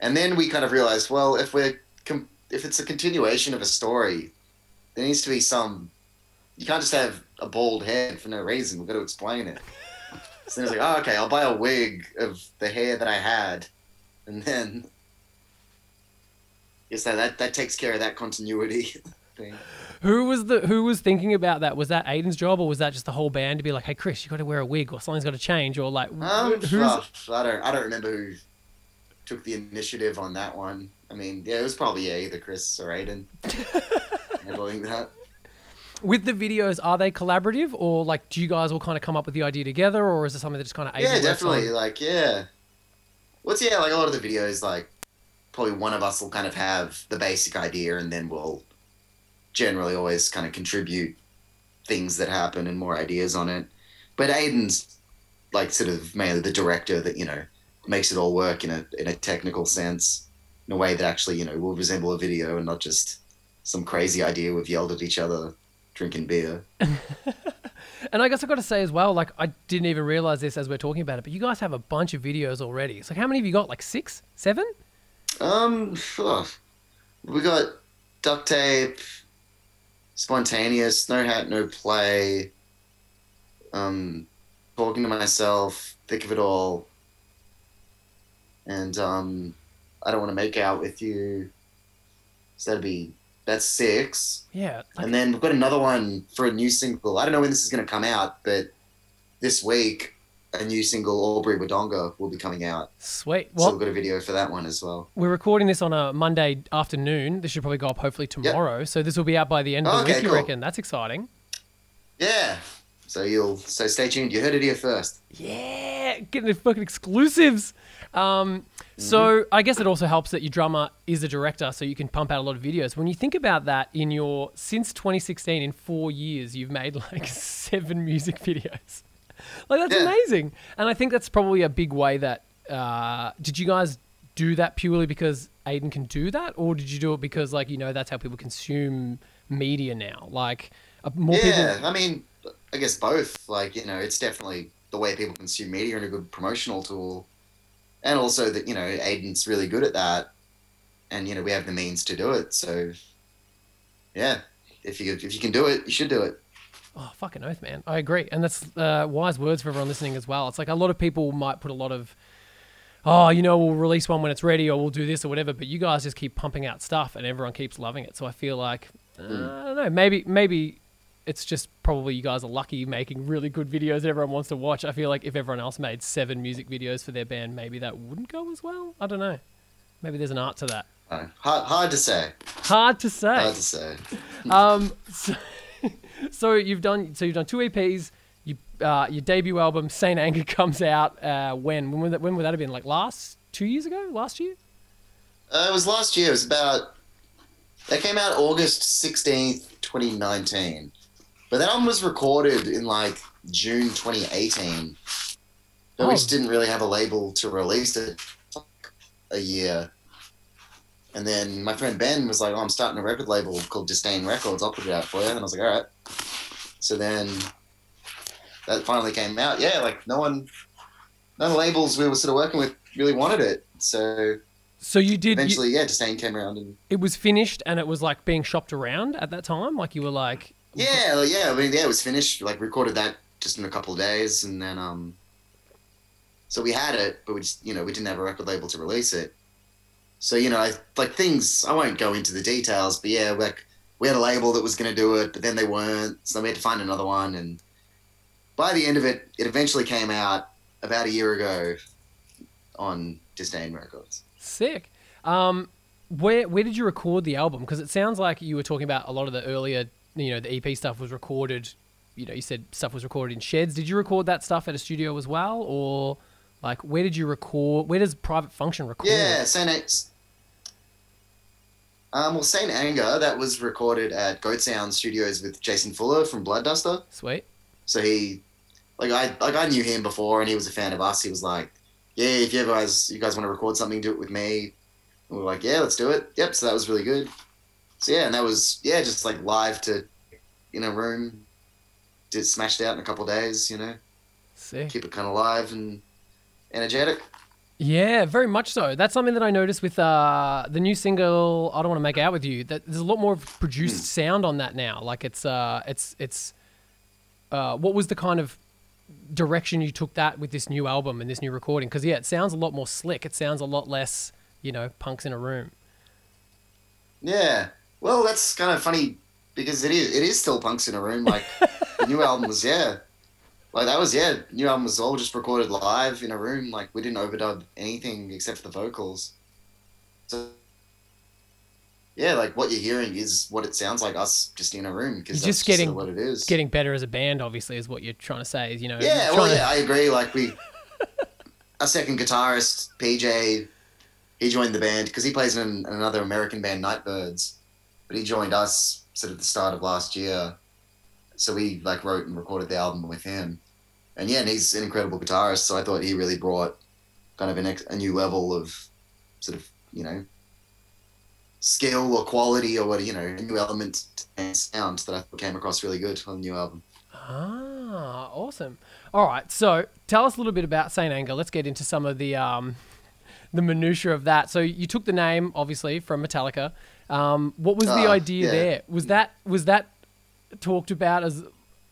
and then we kind of realized, well, if we're com- if it's a continuation of a story, there needs to be some. You can't just have a bald head for no reason. We've got to explain it. So then it's like, oh, okay, I'll buy a wig of the hair that I had, and then. Yes, that that, that takes care of that continuity thing. Who was the who was thinking about that? Was that Aiden's job or was that just the whole band to be like, hey Chris, you got to wear a wig or something's got to change or like Um, who's well, I don't I don't remember who took the initiative on that one. I mean, yeah, it was probably yeah, either Chris or Aiden handling that. With the videos? Are they collaborative or like do you guys all kind of come up with the idea together or is it something that just kind of Yeah, definitely. Like, yeah. What's yeah, like a lot of the videos, like probably one of us will kind of have the basic idea, and then we'll generally always kind of contribute things that happen and more ideas on it. But Aiden's like sort of mainly the director that you know makes it all work in a in a technical sense, in a way that actually you know will resemble a video and not just some crazy idea we've yelled at each other drinking beer. And I guess I've got to say as well, like I didn't even realize this as we're talking about it, but you guys have a bunch of videos already. So how many have you got? Like six, seven? Um, ugh. we got duct tape, spontaneous, no hat, no play. Um, talking to myself, think of it all, and um, I don't want to make out with you. So that'd be that's six, Yeah. Like, and then we've got another one for a new single. I don't know when this is going to come out, but this week a new single, Albury Wodonga, will be coming out. sweet. so Well, we've got a video for that one as well. we're recording this on a Monday afternoon. This should probably go up hopefully tomorrow. So this will be out by the end of the Okay, week. You reckon? That's exciting. Yeah. So you'll so stay tuned. You heard it here first. Yeah, getting the fucking exclusives. Um, so I guess it also helps that your drummer is a director, so you can pump out a lot of videos. When you think about that, in your since 2016, in four years, you've made like seven music videos. Like that's Yeah. amazing, and I think that's probably a big way that. Uh, did you guys do that purely because Aiden can do that, or did you do it because like you know that's how people consume media now? Like uh, more yeah, people. I mean, I guess both. Like you know, it's definitely the way people consume media and a good promotional tool, and also that you know Aiden's really good at that, and you know we have the means to do it. So yeah, if you if you can do it, you should do it. Oh, fucking oath, man. I agree. And that's uh, wise words for everyone listening as well. It's like a lot of people might put a lot of, oh, you know, we'll release one when it's ready or we'll do this or whatever. But you guys just keep pumping out stuff and everyone keeps loving it. So I feel like, uh, I don't know, maybe, maybe it's just probably you guys are lucky making really good videos that everyone wants to watch. I feel like if everyone else made seven music videos for their band, maybe that wouldn't go as well. I don't know. Maybe there's an art to that. Uh, hard, hard to say. Hard to say. Hard to say. Um, so, so you've done so you've done two EPs. You uh, your debut album Saint Anger comes out uh, when when would that, when would that have been like last two years ago last year? Uh, it was last year. It was about. That came out August sixteenth, twenty nineteen, but that album was recorded in like June twenty eighteen. But we Oh. just didn't really have a label to release it a year. And then my friend Ben was like, "Oh, I'm starting a record label called Disdain Records. I'll put it out for you." And I was like, "All right." So then that finally came out. Yeah, like no one, none of the labels we were sort of working with really wanted it. So So you did. You, eventually, yeah, Disdain came around and it was finished and it was like being shopped around at that time. Like you were like, yeah, yeah. I mean, yeah, it was finished. Like recorded that just in a couple of days, and then um, so we had it, but we just you know we didn't have a record label to release it. So you know, I, like things. I won't go into the details, but yeah, like we had a label that was going to do it, but then they weren't, so we had to find another one. And by the end of it, it eventually came out about a year ago on Disdain Records. sick. Um, where where did you record the album? Because it sounds like you were talking about a lot of the earlier, you know, the EP stuff was recorded. You know, you said stuff was recorded in sheds. Did you record that stuff at a studio as well, or like where did you record? Where does Private Function record? Yeah, Saint A- um, well, Saint Anger that was recorded at Goat Sound Studios with Jason Fuller from Blood Duster. Sweet. So he, like I, like I knew him before, and he was a fan of us. He was like, "Yeah, if you guys, you guys want to record something, do it with me." And we were like, yeah, let's do it. Yep. So that was really good. So yeah, and that was yeah, just like live to in a room, did smashed out in a couple of days. You know, Sick. keep it kind of live and energetic. Yeah, very much so. That's something that I noticed with uh, the new single "I Don't Want to Make Out with You." That there's a lot more of produced sound on that now. Like it's uh, it's it's. Uh, what was the kind of direction you took that with this new album and this new recording? Because yeah, it sounds a lot more slick. It sounds a lot less, you know, punks in a room. Yeah. Well, that's kind of funny because it is it is still punks in a room. Like the new album was yeah, like that was yeah. New album was all just recorded live in a room. Like we didn't overdub anything except for the vocals. So yeah, like what you're hearing is what it sounds like us just in a room because just just getting- sort of what it is. Getting better as a band, obviously, is what you're trying to say. Is you know, Yeah, well, to- yeah, I agree. Like we, our second guitarist PJ, he joined the band because he plays in another American band, Nightbirds, but he joined us sort of the start of last year. So we like wrote and recorded the album with him, and yeah, and he's an incredible guitarist. So I thought he really brought kind of an ex- a new level of sort of you know skill or quality or what you know new element and sound that I came across really good on the new album. Ah, awesome. All right, so tell us a little bit about Saint Anger. Let's get into some of the um, the minutia of that. So you took the name, obviously, from Metallica. Um, what was the Ah, idea yeah. there? Was that was that talked about as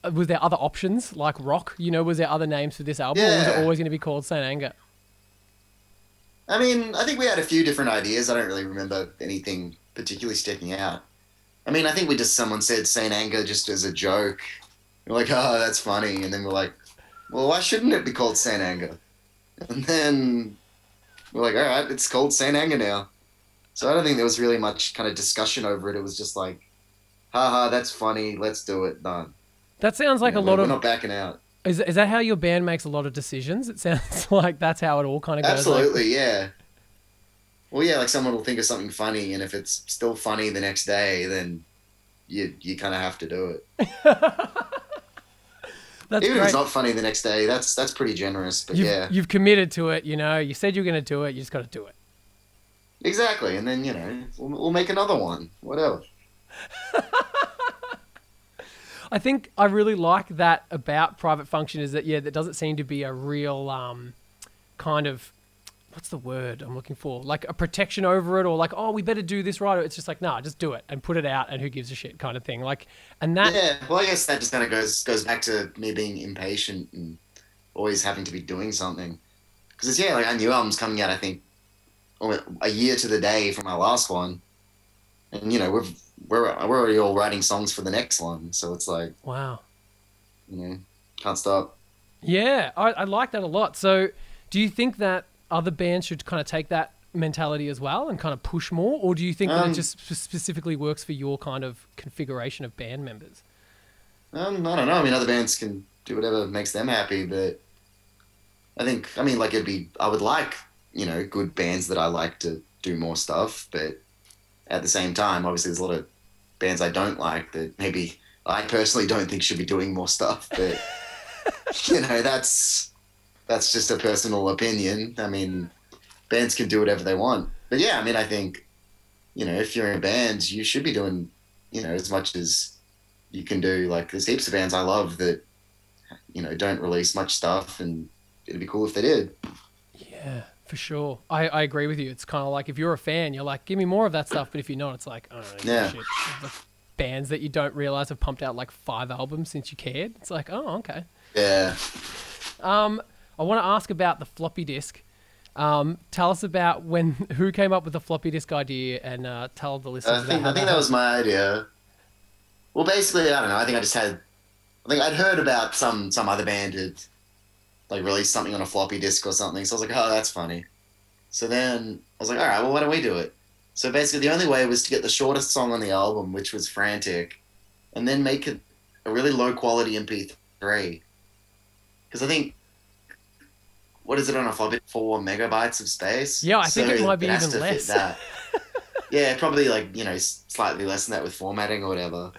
uh, was there other options like rock? You know, was there other names for this album, or was it always going to be called Saint Anger? I mean, I think we had a few different ideas. I don't really remember anything particularly sticking out. I mean, I think we just someone said Saint Anger just as a joke. We're like, oh, that's funny, and then we're like, well, why shouldn't it be called Saint Anger? And then we're like, all right, it's called Saint Anger now. So I don't think there was really much kind of discussion over it. It was just like, haha, that's funny. Let's do it. Done. That sounds like You a lot we're, of. We're not backing out. Is, is that how your band makes a lot of decisions? It sounds like that's how it all kind of goes. like- Absolutely, yeah. Well, yeah, like someone will think of something funny, and if it's still funny the next day, then you you kind of have to do it. that's Even if it's not funny the next day, that's that's pretty generous. But You've, yeah, you've committed to it. You know, you said you're going to do it. You just got to do it. Exactly. And then you know we'll, we'll make another one. Whatever. I think I really like that about private function is that yeah, that doesn't seem to be a real um, kind of what's the word I'm looking for? Like a protection over it, or like oh we better do this right. It's just like nah, just do it and put it out, and who gives a shit kind of thing. Like and that Yeah. Well, I guess that just kind of goes goes back to me being impatient and always having to be doing something. Because it's yeah, like our new album's coming out. I think a year to the day from our last one, and you know we've we're we're already all writing songs for the next one. So it's like wow. you know can't stop. Yeah, I, I like that a lot. So, do you think that other bands should kind of take that mentality as well and kind of push more, or do you think that it Um, just specifically works for your kind of configuration of band members? Um, I don't know. I mean, other bands can do whatever makes them happy, but I think, I mean, like it'd be, I would like, you know, good bands that I like to do more stuff, but at the same time, obviously, there's a lot of bands I don't like that maybe I personally don't think should be doing more stuff, but you know, that's that's just a personal opinion. I mean, bands can do whatever they want, but yeah, I mean, I think, you know, if you're in a band, you should be doing, you know, as much as you can do like there's heaps of bands I love that you know don't release much stuff and it'd be cool if they did. Yeah, for sure. I, I agree with you. It's kind of like if you're a fan, you're like, give me more of that stuff. But if you're not, it's like, oh. Yeah. Shit. The bands that you don't realize have pumped out like five albums since you cared. It's like, oh, okay. Yeah. Um, I want to ask about the floppy disk. Um, tell us about when who came up with the floppy disk idea, and uh, tell the listeners. I think I think that was my idea. Well basically I don't know, I think I just had I think I'd heard about some some other band had like released something on a floppy disk or something, so I was like, Oh, that's funny. So then I was like, Alright, well why don't we do it? So basically the only way was to get the shortest song on the album, which was Frantic, and then make it a really low quality MP3. Because I think what is it on a floppy? Four megabytes of space. Yeah, I think it might be has even less. yeah, probably like you know slightly less than that with formatting or whatever.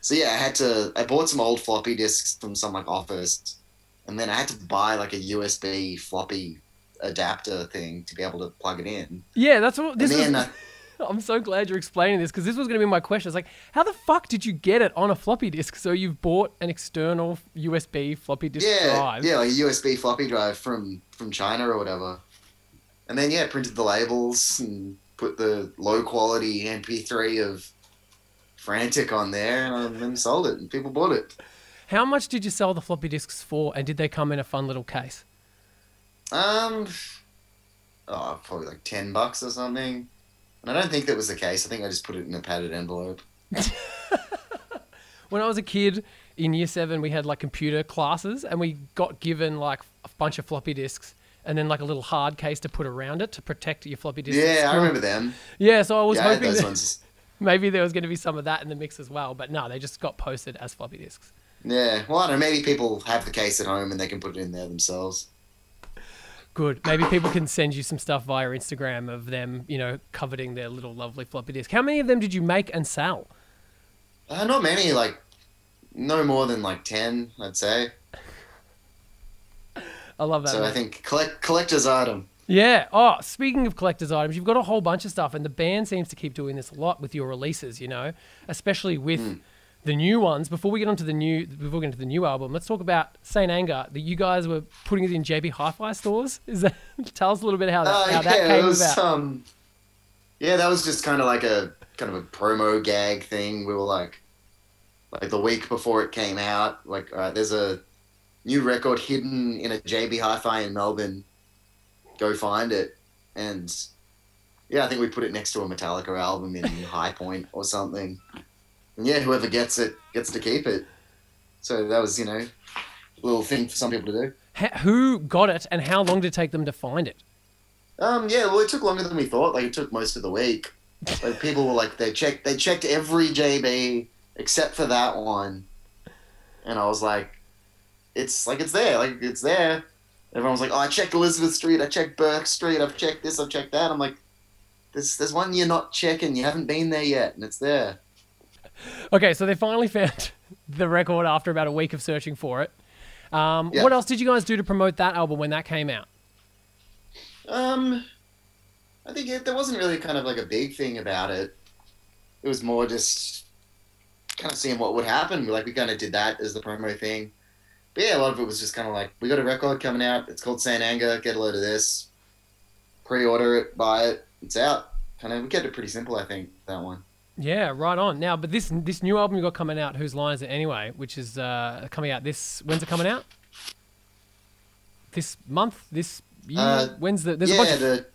So yeah, I had to. I bought some old floppy disks from some like office, and then I had to buy like a USB floppy adapter thing to be able to plug it in. Yeah, that's what this was. uh, I'm so glad you're explaining this because this was going to be my question. It's like, how the fuck did you get it on a floppy disk? So you've bought an external USB floppy disk yeah, drive. yeah, like a USB floppy drive from from China or whatever. And then yeah, printed the labels and put the low quality MP3 of Frantic on there, and then sold it, and people bought it. How much did you sell the floppy disks for, and did they come in a fun little case? Um, oh, probably like ten bucks or something. And I don't think that was the case. I think I just put it in a padded envelope. When I was a kid in year seven, we had like computer classes, and we got given like a bunch of floppy disks. And then like a little hard case to put around it to protect your floppy disk. at Yeah, I remember them. Yeah, so I was Yeah, I hoping that ones. maybe there was going to be some of that in the mix as well, but no, they just got posted as floppy disks. Yeah, well, I don't know. Maybe people have the case at home and they can put it in there themselves. Good. Maybe people can send you some stuff via Instagram of them, you know, coveting their little lovely floppy disk. How many of them did you make and sell? Uh, not many, like no more than like ten, I'd say. I love that. so I think collect collector's item. Yeah. Oh, speaking of collector's items, you've got a whole bunch of stuff, and the band seems to keep doing this a lot with your releases. You know, especially with Hmm. The new ones. Before we get onto the new, before we get into the new album, let's talk about Saint Anger. That you guys were putting it in JB Hi-Fi stores. Is that? tell us a little bit how that, Oh how yeah, that came was about. um, yeah, that was just kind of like a kind of a promo gag thing. We were like, like the week before it came out, like, all right, there's a new record hidden in a JB Hi-Fi in Melbourne. Go find it, and yeah, I think we put it next to a Metallica album in High Point or something. Yeah, whoever gets it gets to keep it. So that was, you know, a little thing for some people to do. Who got it, and how long did it take them to find it? Um, yeah, well, it took longer than we thought. Like, it took most of the week. Like, people were like, they checked, they checked every JB except for that one, and I was like, it's like it's there, like it's there. Everyone was like, oh, I checked Elizabeth Street, I checked Bourke Street, I've checked this, I've checked that. I'm like, there's there's one you're not checking, you haven't been there yet, and it's there. Okay, so they finally found the record after about a week of searching for it. Um, Yeah. What else did you guys do to promote that album when that came out? Um, I think it, there wasn't really kind of like a big thing about it. It was more just kind of seeing what would happen. Like we kind of did that as the promo thing. But yeah, a lot of it was just kind of like we got a record coming out. It's called Saint Anger. Get a load of this. Pre-order it, buy it. It's out. Kind of we kept it pretty simple. I think that one. Yeah, right on. Now, but this this new album you got coming out, whose line is it anyway? Which is uh, coming out this. When's it coming out? This month? This year? Uh, when's the? There's yeah, a bunch of the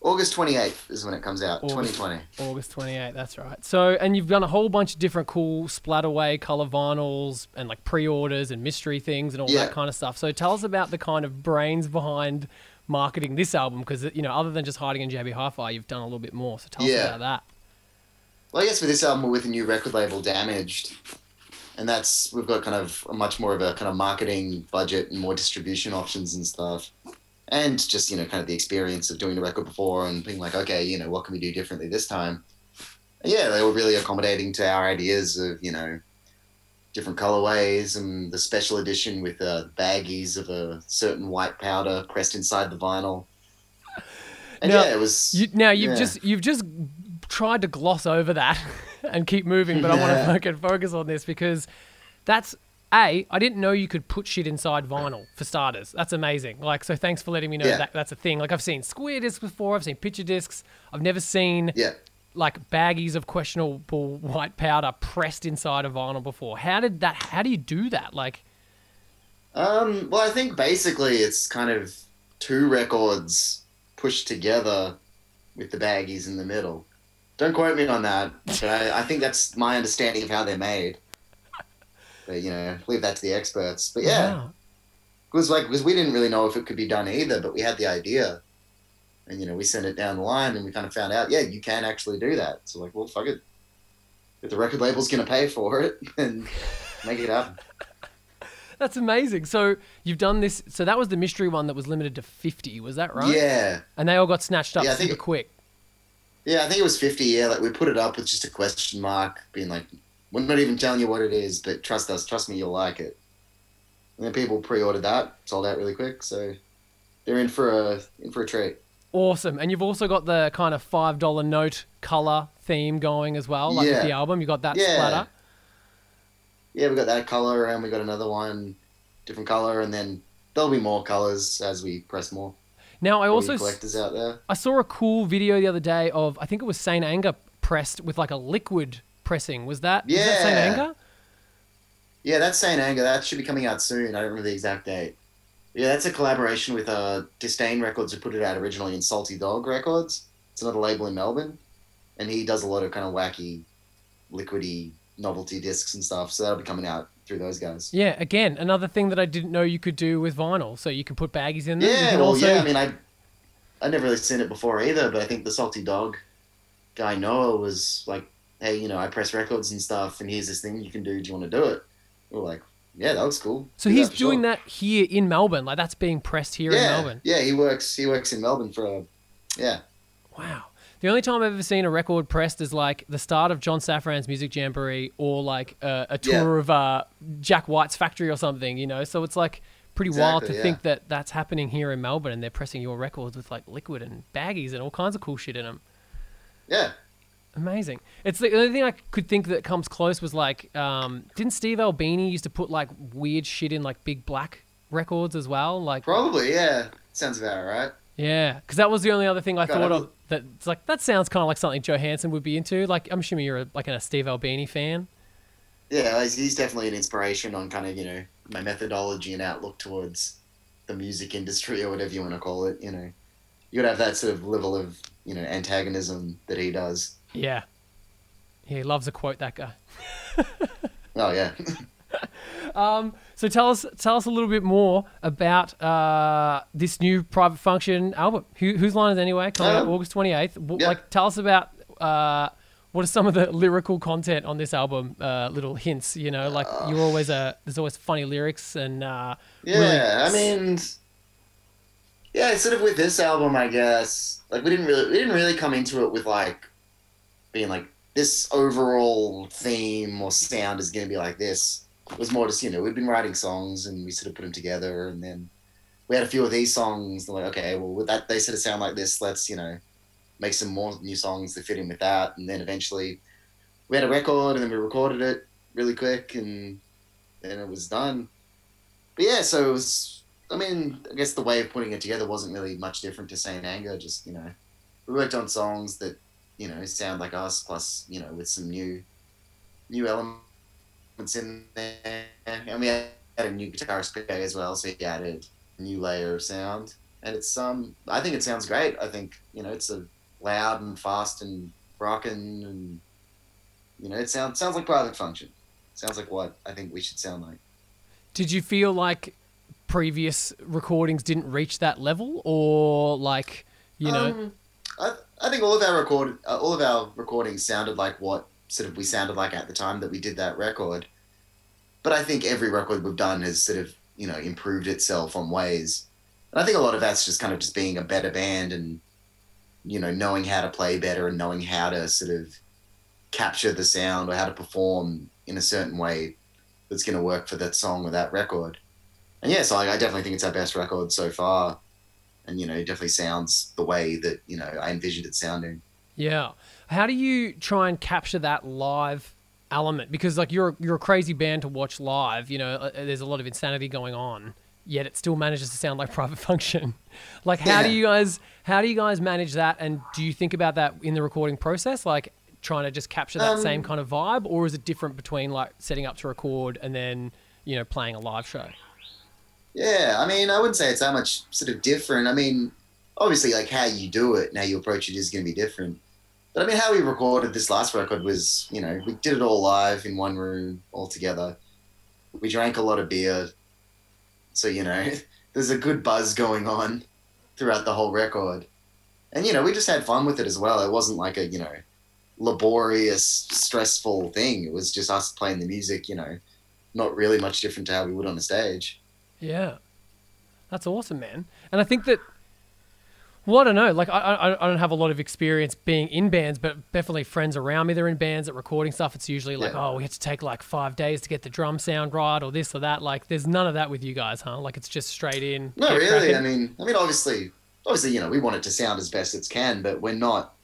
August twenty eighth is when it comes out. Twenty twenty. August. 28th, that's right. So, and you've done a whole bunch of different cool splatterway color vinyls and like pre-orders and mystery things and all Yeah. that kind of stuff. So, tell us about the kind of brains behind marketing this album because you know, other than just hiding in JB Hi-Fi, you've done a little bit more. So, tell us about that. Well, I guess for this album, we're with a new record label, Damaged, and that's we've got kind of a much more of a kind of marketing budget and more distribution options and stuff, and just you know kind of the experience of doing the record before and being like, okay, you know, what can we do differently this time? And yeah, they were really accommodating to our ideas of you know different colorways and the special edition with uh, baggies of a certain white powder pressed inside the vinyl. And Now, yeah, it was. You, now you've yeah. just you've just tried to gloss over that and keep moving, but I want to fucking focus on this because that's a. I didn't know you could put shit inside vinyl for starters. That's amazing. Like, so thanks for letting me know Yeah. that that's a thing. Like, I've seen square discs before. I've seen picture discs. I've never seen yeah. like baggies of questionable white powder pressed inside a vinyl before. How did that? How do you do that? Like, Um, well, I think basically it's kind of two records pushed together with the baggies in the middle. Don't quote me on that, but I, I think that's my understanding of how they're made. But you know, leave that to the experts. But yeah, wow. it was like because we didn't really know if it could be done either, but we had the idea, and you know, we sent it down the line, and we kind of found out, yeah, you can actually do that. So like, well, fuck it. If the record label's gonna pay for it, then make it happen. That's amazing. So you've done this. So that was the mystery one that was limited to fifty. Was that right? Yeah. And they all got snatched up Yeah, I think super it- quick. Yeah, I think it was 50. Yeah, like we put it up with just a question mark, being like, we're not even telling you what it is, but trust us, trust me, you'll like it. And then people pre ordered that, sold out really quick. So, they're in for a in for a treat. Awesome. And you've also got the kind of five dollar note color theme going as well, like with Yeah. the album. You got that Yeah. splatter. Yeah, we got that color, and we got another one, different color, and then there'll be more colors as we press more. Now I also collectors out there. I saw a cool video the other day of I think it was Saint Anger pressed with like a liquid pressing. Was that? Was that Saint Anger? Yeah, that's Saint Anger. That should be coming out soon. I don't remember the exact date. Yeah, that's a collaboration with uh, Disdain Records, who put it out originally in Salty Dog Records. It's another label in Melbourne, and he does a lot of kind of wacky, liquidy novelty discs and stuff. So that'll be coming out through those guys. Yeah. Again, another thing that I didn't know you could do with vinyl. So you can put baggies in there. Yeah, well, also yeah. I mean, I I never really seen it before either, but I think the Salty Dog guy Noah was like, "Hey, you know, I press records and stuff, and here's this thing you can do. Do you want to do it?" We are like, "Yeah, that looks cool." So Do he's for doing sure." that here in Melbourne. Like that's being pressed here in Melbourne. Yeah, he works. He works in Melbourne for a. Yeah, Wow. The only time I've ever seen a record pressed is like the start of John Safran's Music Jamboree or like a Yeah. tour of uh, Jack White's factory or something, you know? So it's like pretty wild to yeah. think that that's happening here in Melbourne and they're pressing your records with like liquid and baggies and all kinds of cool shit in them. yeah. Amazing. It's the only thing I could think that comes close was like, um, didn't Steve Albini used to put like weird shit in like big black records as well? Like, Probably, yeah. Sounds about right. Yeah, because that was the only other thing I God, thought of. That it's like that sounds kind of like something Joe Hansen would be into. Like I'm assuming you're a, like a Steve Albini fan. Yeah, he's, he's definitely an inspiration on kind of you know my methodology and outlook towards the music industry or whatever you want to call it. You know, you gotta have that sort of level of you know antagonism that he does. Yeah, he loves a quote. That guy. Oh yeah. Um, so tell us, tell us a little bit more about uh, this new private function album. Who, whose line is anyway? Coming out Um, August twenty eighth. yeah. Like, tell us about uh, what are some of the lyrical content on this album? Uh, little hints, you know, like you're always a there's always funny lyrics and uh, Yeah, really- I mean, yeah, sort of with this album, I guess. Like we didn't really, we didn't really come into it with like being like this overall theme or sound is going to be like this. Was more just you know we'd been writing songs and we sort of put them together, and then we had a few of these songs. And like, okay, well, with that they sort of sound like this. Let's you know make some more new songs that fit in with that, and then eventually we had a record, and then we recorded it really quick, and then it was done. But yeah, so it was. I mean, I guess the way of putting it together wasn't really much different to Saint Anger. Just you know, we worked on songs that you know sound like us, plus you know with some new, new elements in there, and we had a new guitarist PA as well, so he added a new layer of sound. And it's um, I think it sounds great. I think you know it's a loud and fast and rocking, and you know it sounds sounds like Private Function. Sounds like what I think we should sound like. Did you feel like previous recordings didn't reach that level, or like you know? Um, I, I think all of our record, uh, all of our recordings sounded like what sort of we sounded like at the time that we did that record. But I think every record we've done has sort of you know improved itself on ways, and I think a lot of that's just kind of just being a better band and you know knowing how to play better and knowing how to sort of capture the sound or how to perform in a certain way that's going to work for that song or that record. And yeah, so I, I definitely think it's our best record so far and you know, it definitely sounds the way that you know I envisioned it sounding. Yeah. How do you try and capture that live element? Because like you're you're a crazy band to watch live. You know, uh, there's a lot of insanity going on, yet it still manages to sound like Private Function. Like, how do you guys how do you guys manage that? And do you think about that in the recording process? Like trying to just capture that Um, same kind of vibe, or is it different between like setting up to record and then you know playing a live show? Yeah, I mean, I wouldn't say it's that much sort of different. I mean, obviously, like how you do it and how you approach it is going to be different. But I mean, how we recorded this last record was, you know, we did it all live in one room all together. We drank a lot of beer, so you know, there's a good buzz going on throughout the whole record. And you know, we just had fun with it as well. It wasn't like a you know laborious, stressful thing. It was just us playing the music. You know, not really much different to how we would on the stage. Yeah. That's awesome, man. And I think that Well, I don't know. Like, I, I, I don't have a lot of experience being in bands, but definitely friends around me that are in bands that recording stuff. It's usually like, Yeah. oh, we have to take like five days to get the drum sound right, or this or that. Like, there's none of that with you guys, huh? Like, it's just straight in. No, really. cracking. I mean, I mean, obviously, obviously, you know, we want it to sound as best it can, but we're not.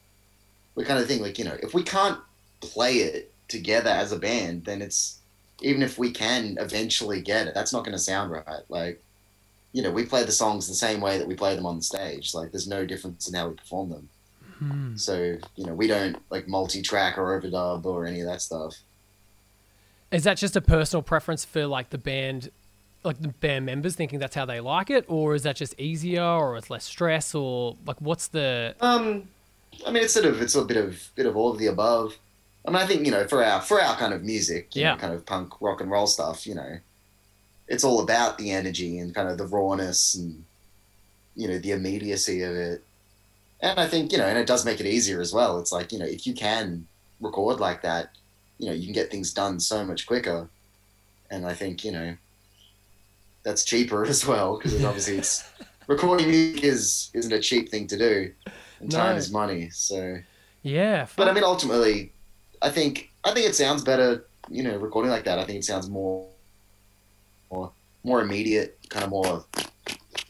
We kind of think like, you know, if we can't play it together as a band, then it's even if we can eventually get it, that's not going to sound right. Like, you know, we play the songs the same way that we play them on the stage. Like, there's no difference in how we perform them. Hmm. So, you know, we don't like multi-track or overdub or any of that stuff. Is that just a personal preference for like the band, like the band members thinking that's how they like it, or is that just easier, or it's less stress, or like what's the? Um, I mean, it's sort of it's a bit of bit of all of the above. I mean, I think you know, for our for our kind of music, you Yeah. know, kind of punk rock and roll stuff, you know, it's all about the energy and kind of the rawness and you know the immediacy of it. And I think you know, and it does make it easier as well. It's like you know, if you can record like that, you know, you can get things done so much quicker. And I think you know, that's cheaper as well because obviously it's recording music is isn't a cheap thing to do, and time is money. So, Yeah, but I mean, ultimately, I think I think it sounds better. You know, recording like that, I think it sounds more, more, more immediate, kind of more,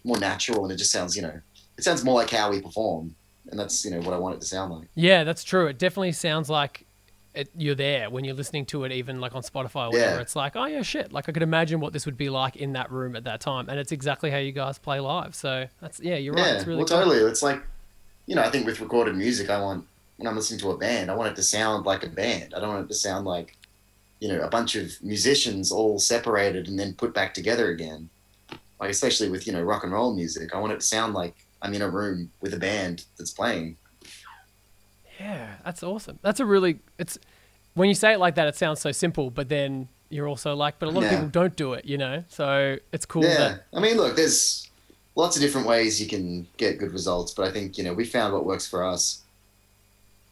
more natural, and it just sounds, you know, it sounds more like how we perform, and that's you know what I want it to sound like. yeah, that's true. It definitely sounds like it, you're there when you're listening to it, even like on Spotify or whatever. Yeah. It's like, oh yeah, shit. Like I could imagine what this would be like in that room at that time, and it's exactly how you guys play live. So that's yeah, you're right. yeah, It's really well, cool. totally. It's like, you know, I think with recorded music, I want when I'm listening to a band, I want it to sound like a band. I don't want it to sound like, you know, a bunch of musicians all separated and then put back together again. Like especially with you know rock and roll music, I want it to sound like I'm in a room with a band that's playing. Yeah, that's awesome. That's a really it's when you say it like that, it sounds so simple, but then you're also like, but a lot of people don't do it, you know. So it's cool yeah, that I mean, look, there's lots of different ways you can get good results, but I think you know we found what works for us,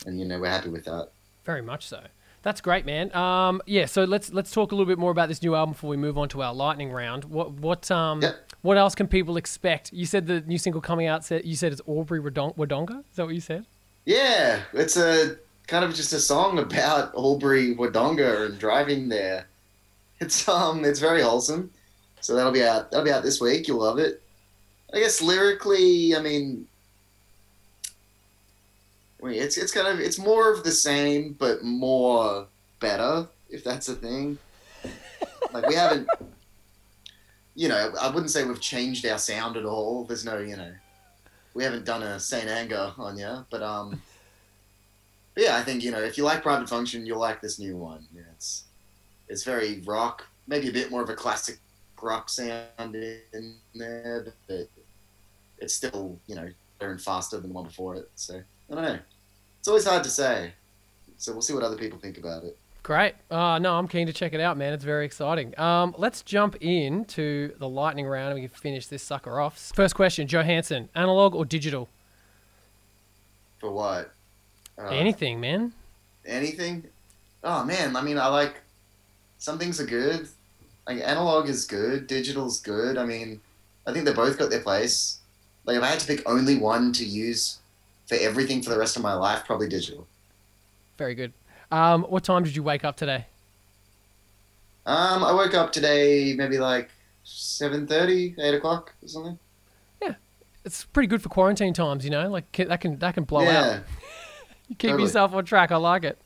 and you know we're happy with that. very much so. That's great, man. Um, yeah. So let's let's talk a little bit more about this new album before we move on to our lightning round. What what um Yep. what else can people expect? You said the new single coming out. Said you said it's Albury Wodong- Wodonga. Is that what you said? Yeah, it's a kind of just a song about Albury Wodonga and driving there. It's um, it's very wholesome. So that'll be out. That'll be out this week. You'll love it. I guess lyrically, I mean, Mean, it's it's kind of it's more of the same, but more better, if that's a thing. Like we haven't, you know, I wouldn't say we've changed our sound at all. There's no, you know, we haven't done a Saint Anger on you, but um, but yeah, I think you know if you like Private Function, you'll like this new one. Yeah, it's it's very rock, maybe a bit more of a classic rock sound in there, but it's still you know better and faster than the one before it. So I don't know. It's always hard to say. So we'll see what other people think about it. Great. Uh, no, I'm keen to check it out, man. It's very exciting. Um, let's jump into the lightning round and we can finish this sucker off. First question, Joe Hansen, analog or digital? For what? Uh, Anything, man. anything? Oh man, I mean, I like some things are good. Like analog is good, digital's good. I mean, I think they both got their place. Like if I had to pick only one to use for everything for the rest of my life, probably digital. Very good. Um, what time did you wake up today? Um, I woke up today maybe like 7.30, 8 o'clock or something. Yeah, it's pretty good for quarantine times, you know. Like that can that can blow out. yeah. You keep Totally. yourself on track. I like it.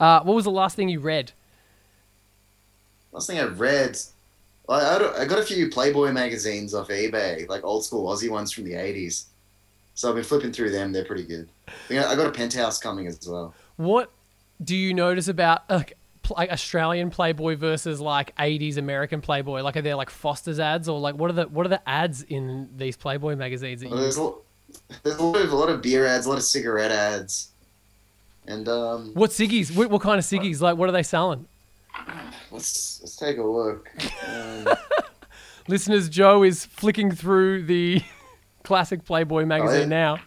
Uh, what was the last thing you read? Last thing I read, I, I got a few Playboy magazines off eBay, like old school Aussie ones from the 80s. So I've been flipping through them. They're pretty good. I think I I got a penthouse coming as well. What do you notice about like, Australian Playboy versus like 80s American Playboy? Like are there like Foster's ads or like what are the what are the ads in these Playboy magazines Well, there's a, there's a lot of a lot of beer ads, a lot of cigarette ads, and um, What ciggies? What, what kind of ciggies? Like what are they selling? let's let's take a look. Um, Listeners, Joe is flicking through the classic Playboy magazine now.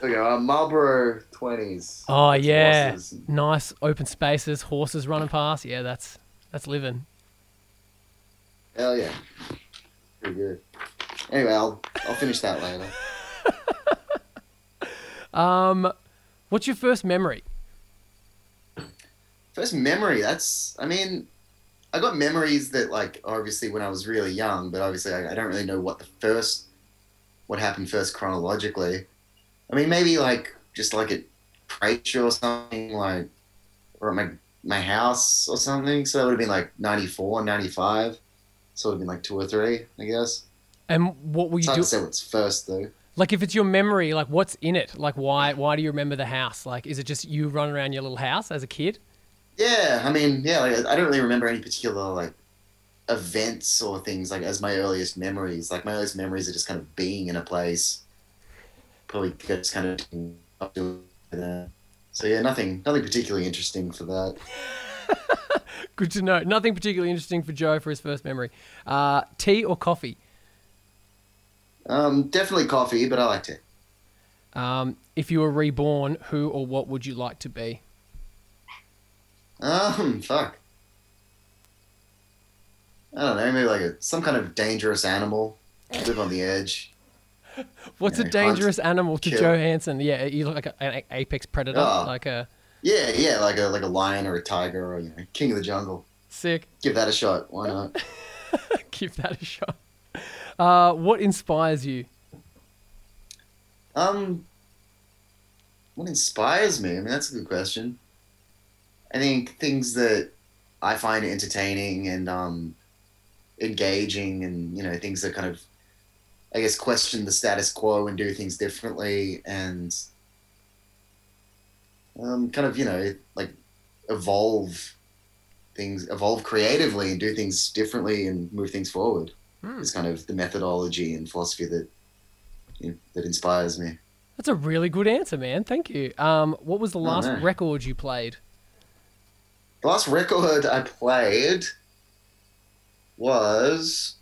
there we go. Uh, Marlboro twenties. Oh yeah, nice open spaces, horses running past. Yeah, that's that's living. Hell yeah, pretty good. Anyway, I'll I'll finish that later. Um, what's your first memory? First memory. That's. I mean, I got memories that like obviously when I was really young, but obviously I, I don't really know what the first, what happened first chronologically. I mean, maybe like just like at Preach or something like, or at my my house or something. So that would have been like 94, 95. So it would have been like two or three, I guess. And what were you doing? say what's first though. Like, if it's your memory, like, what's in it? Like, why why do you remember the house? Like, is it just you running around your little house as a kid? Yeah, I mean, yeah, like, I don't really remember any particular like events or things like as my earliest memories. Like my earliest memories are just kind of being in a place. Probably just kind of up to that. So yeah, nothing, nothing particularly interesting for that. Good to know. Nothing particularly interesting for Joe for his first memory. Uh, tea or coffee? Um, definitely coffee, but I like tea. Um, if you were reborn, who or what would you like to be? Um, fuck. I don't know, maybe like a some kind of dangerous animal. Live on the edge. What's Yeah, a dangerous animal to kill. Joe Hansen? Yeah, you look like a, an apex predator, Oh. like a Yeah, yeah, like a like a lion or a tiger or you know, king of the jungle. sick. Give that a shot. Why not? Give that a shot. Uh, what inspires you? Um, what inspires me? I mean, that's a good question. I think things that I find entertaining and um, engaging, and you know, things that kind of, I guess, question the status quo and do things differently, and um, kind of, you know, like evolve things, evolve creatively, and do things differently, and move things forward. Hmm. Is kind of the methodology and philosophy that you know, that inspires me. That's a really good answer, man. Thank you. Um, what was the last no. record you played? The last record I played was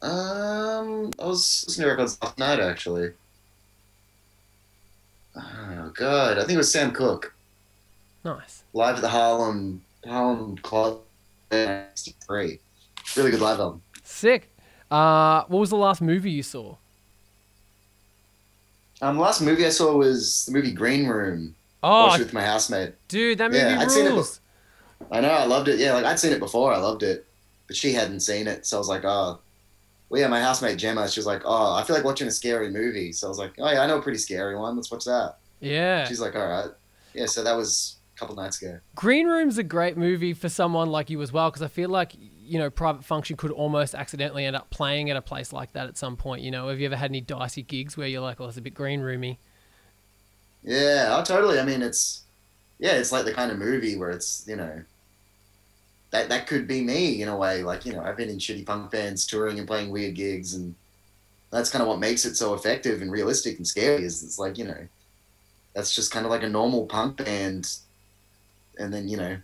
um I was listening to records last night actually. Oh god, I think it was Sam Cooke Nice. live at the Harlem Harlem Club. '63. Really good live album. Sick. Uh, what was the last movie you saw? Um, the last movie I saw was the movie Green Room. Oh, Watched with my housemate. dude, that movie Yeah, I'd seen it rules. I know, I loved it. Yeah, like I'd seen it before, I loved it, but she hadn't seen it, so I was like, oh. Well, yeah, my housemate Gemma, she was like, oh, I feel like watching a scary movie. So I was like, oh yeah, I know a pretty scary one. Let's watch that. Yeah. She's like, all right. Yeah, so that was a couple nights ago. Green Room's a great movie for someone like you as well because I feel like you know Private Function could almost accidentally end up playing at a place like that at some point. You know, have you ever had any dicey gigs where you're like, "Oh, it's a bit green roomy"? Yeah, oh, totally. I mean, it's yeah, it's like the kind of movie where it's you know that that could be me in a way. Like you know, I've been in shitty punk bands, touring and playing weird gigs, and that's kind of what makes it so effective and realistic and scary. Is it's like you know, that's just kind of like a normal punk band, and then you know,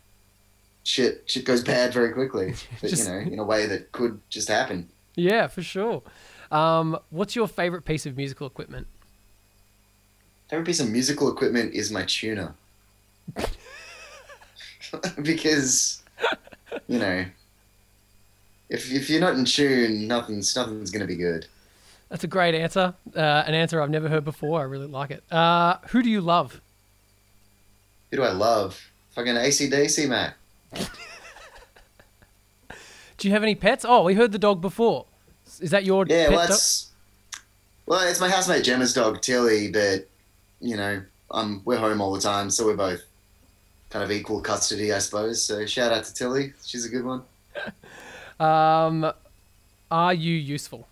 shit shit goes bad very quickly. But Just- you know, in a way that could just happen. Yeah, for sure. Um, what's your favorite piece of musical equipment? Favorite piece of musical equipment is my tuner. because, you know, if, if you're not in tune, nothing's nothing's gonna be good. That's a great answer. Uh, an answer I've never heard before. I really like it. Uh, who do you love? Who do I love? Fucking ACDC, Matt. Do you have any pets? Oh, we heard the dog before. Is that your Yeah, pet well, dog? well, it's my housemate Gemma's dog Tilly, but you know, um, we're home all the time, so we're both kind of equal custody, I suppose. So shout out to Tilly, she's a good one. Um, are you useful?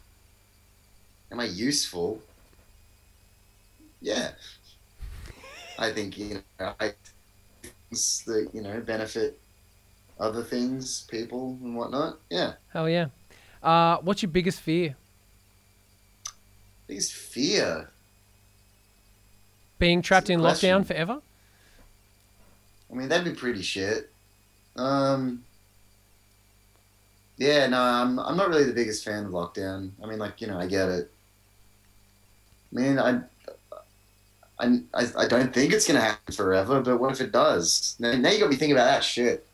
Am I useful? Yeah. I think you know I things that you know benefit other things, people and whatnot. Yeah. Hell yeah. Uh, what's your biggest fear? Biggest fear. Being trapped in question. lockdown forever? I mean, that'd be pretty shit. Um. Yeah, no, I'm I'm not really the biggest fan of lockdown. I mean, like you know, I get it. I mean, I. I, I, I don't think it's gonna happen forever, but what if it does? Now, now you got me thinking about that shit.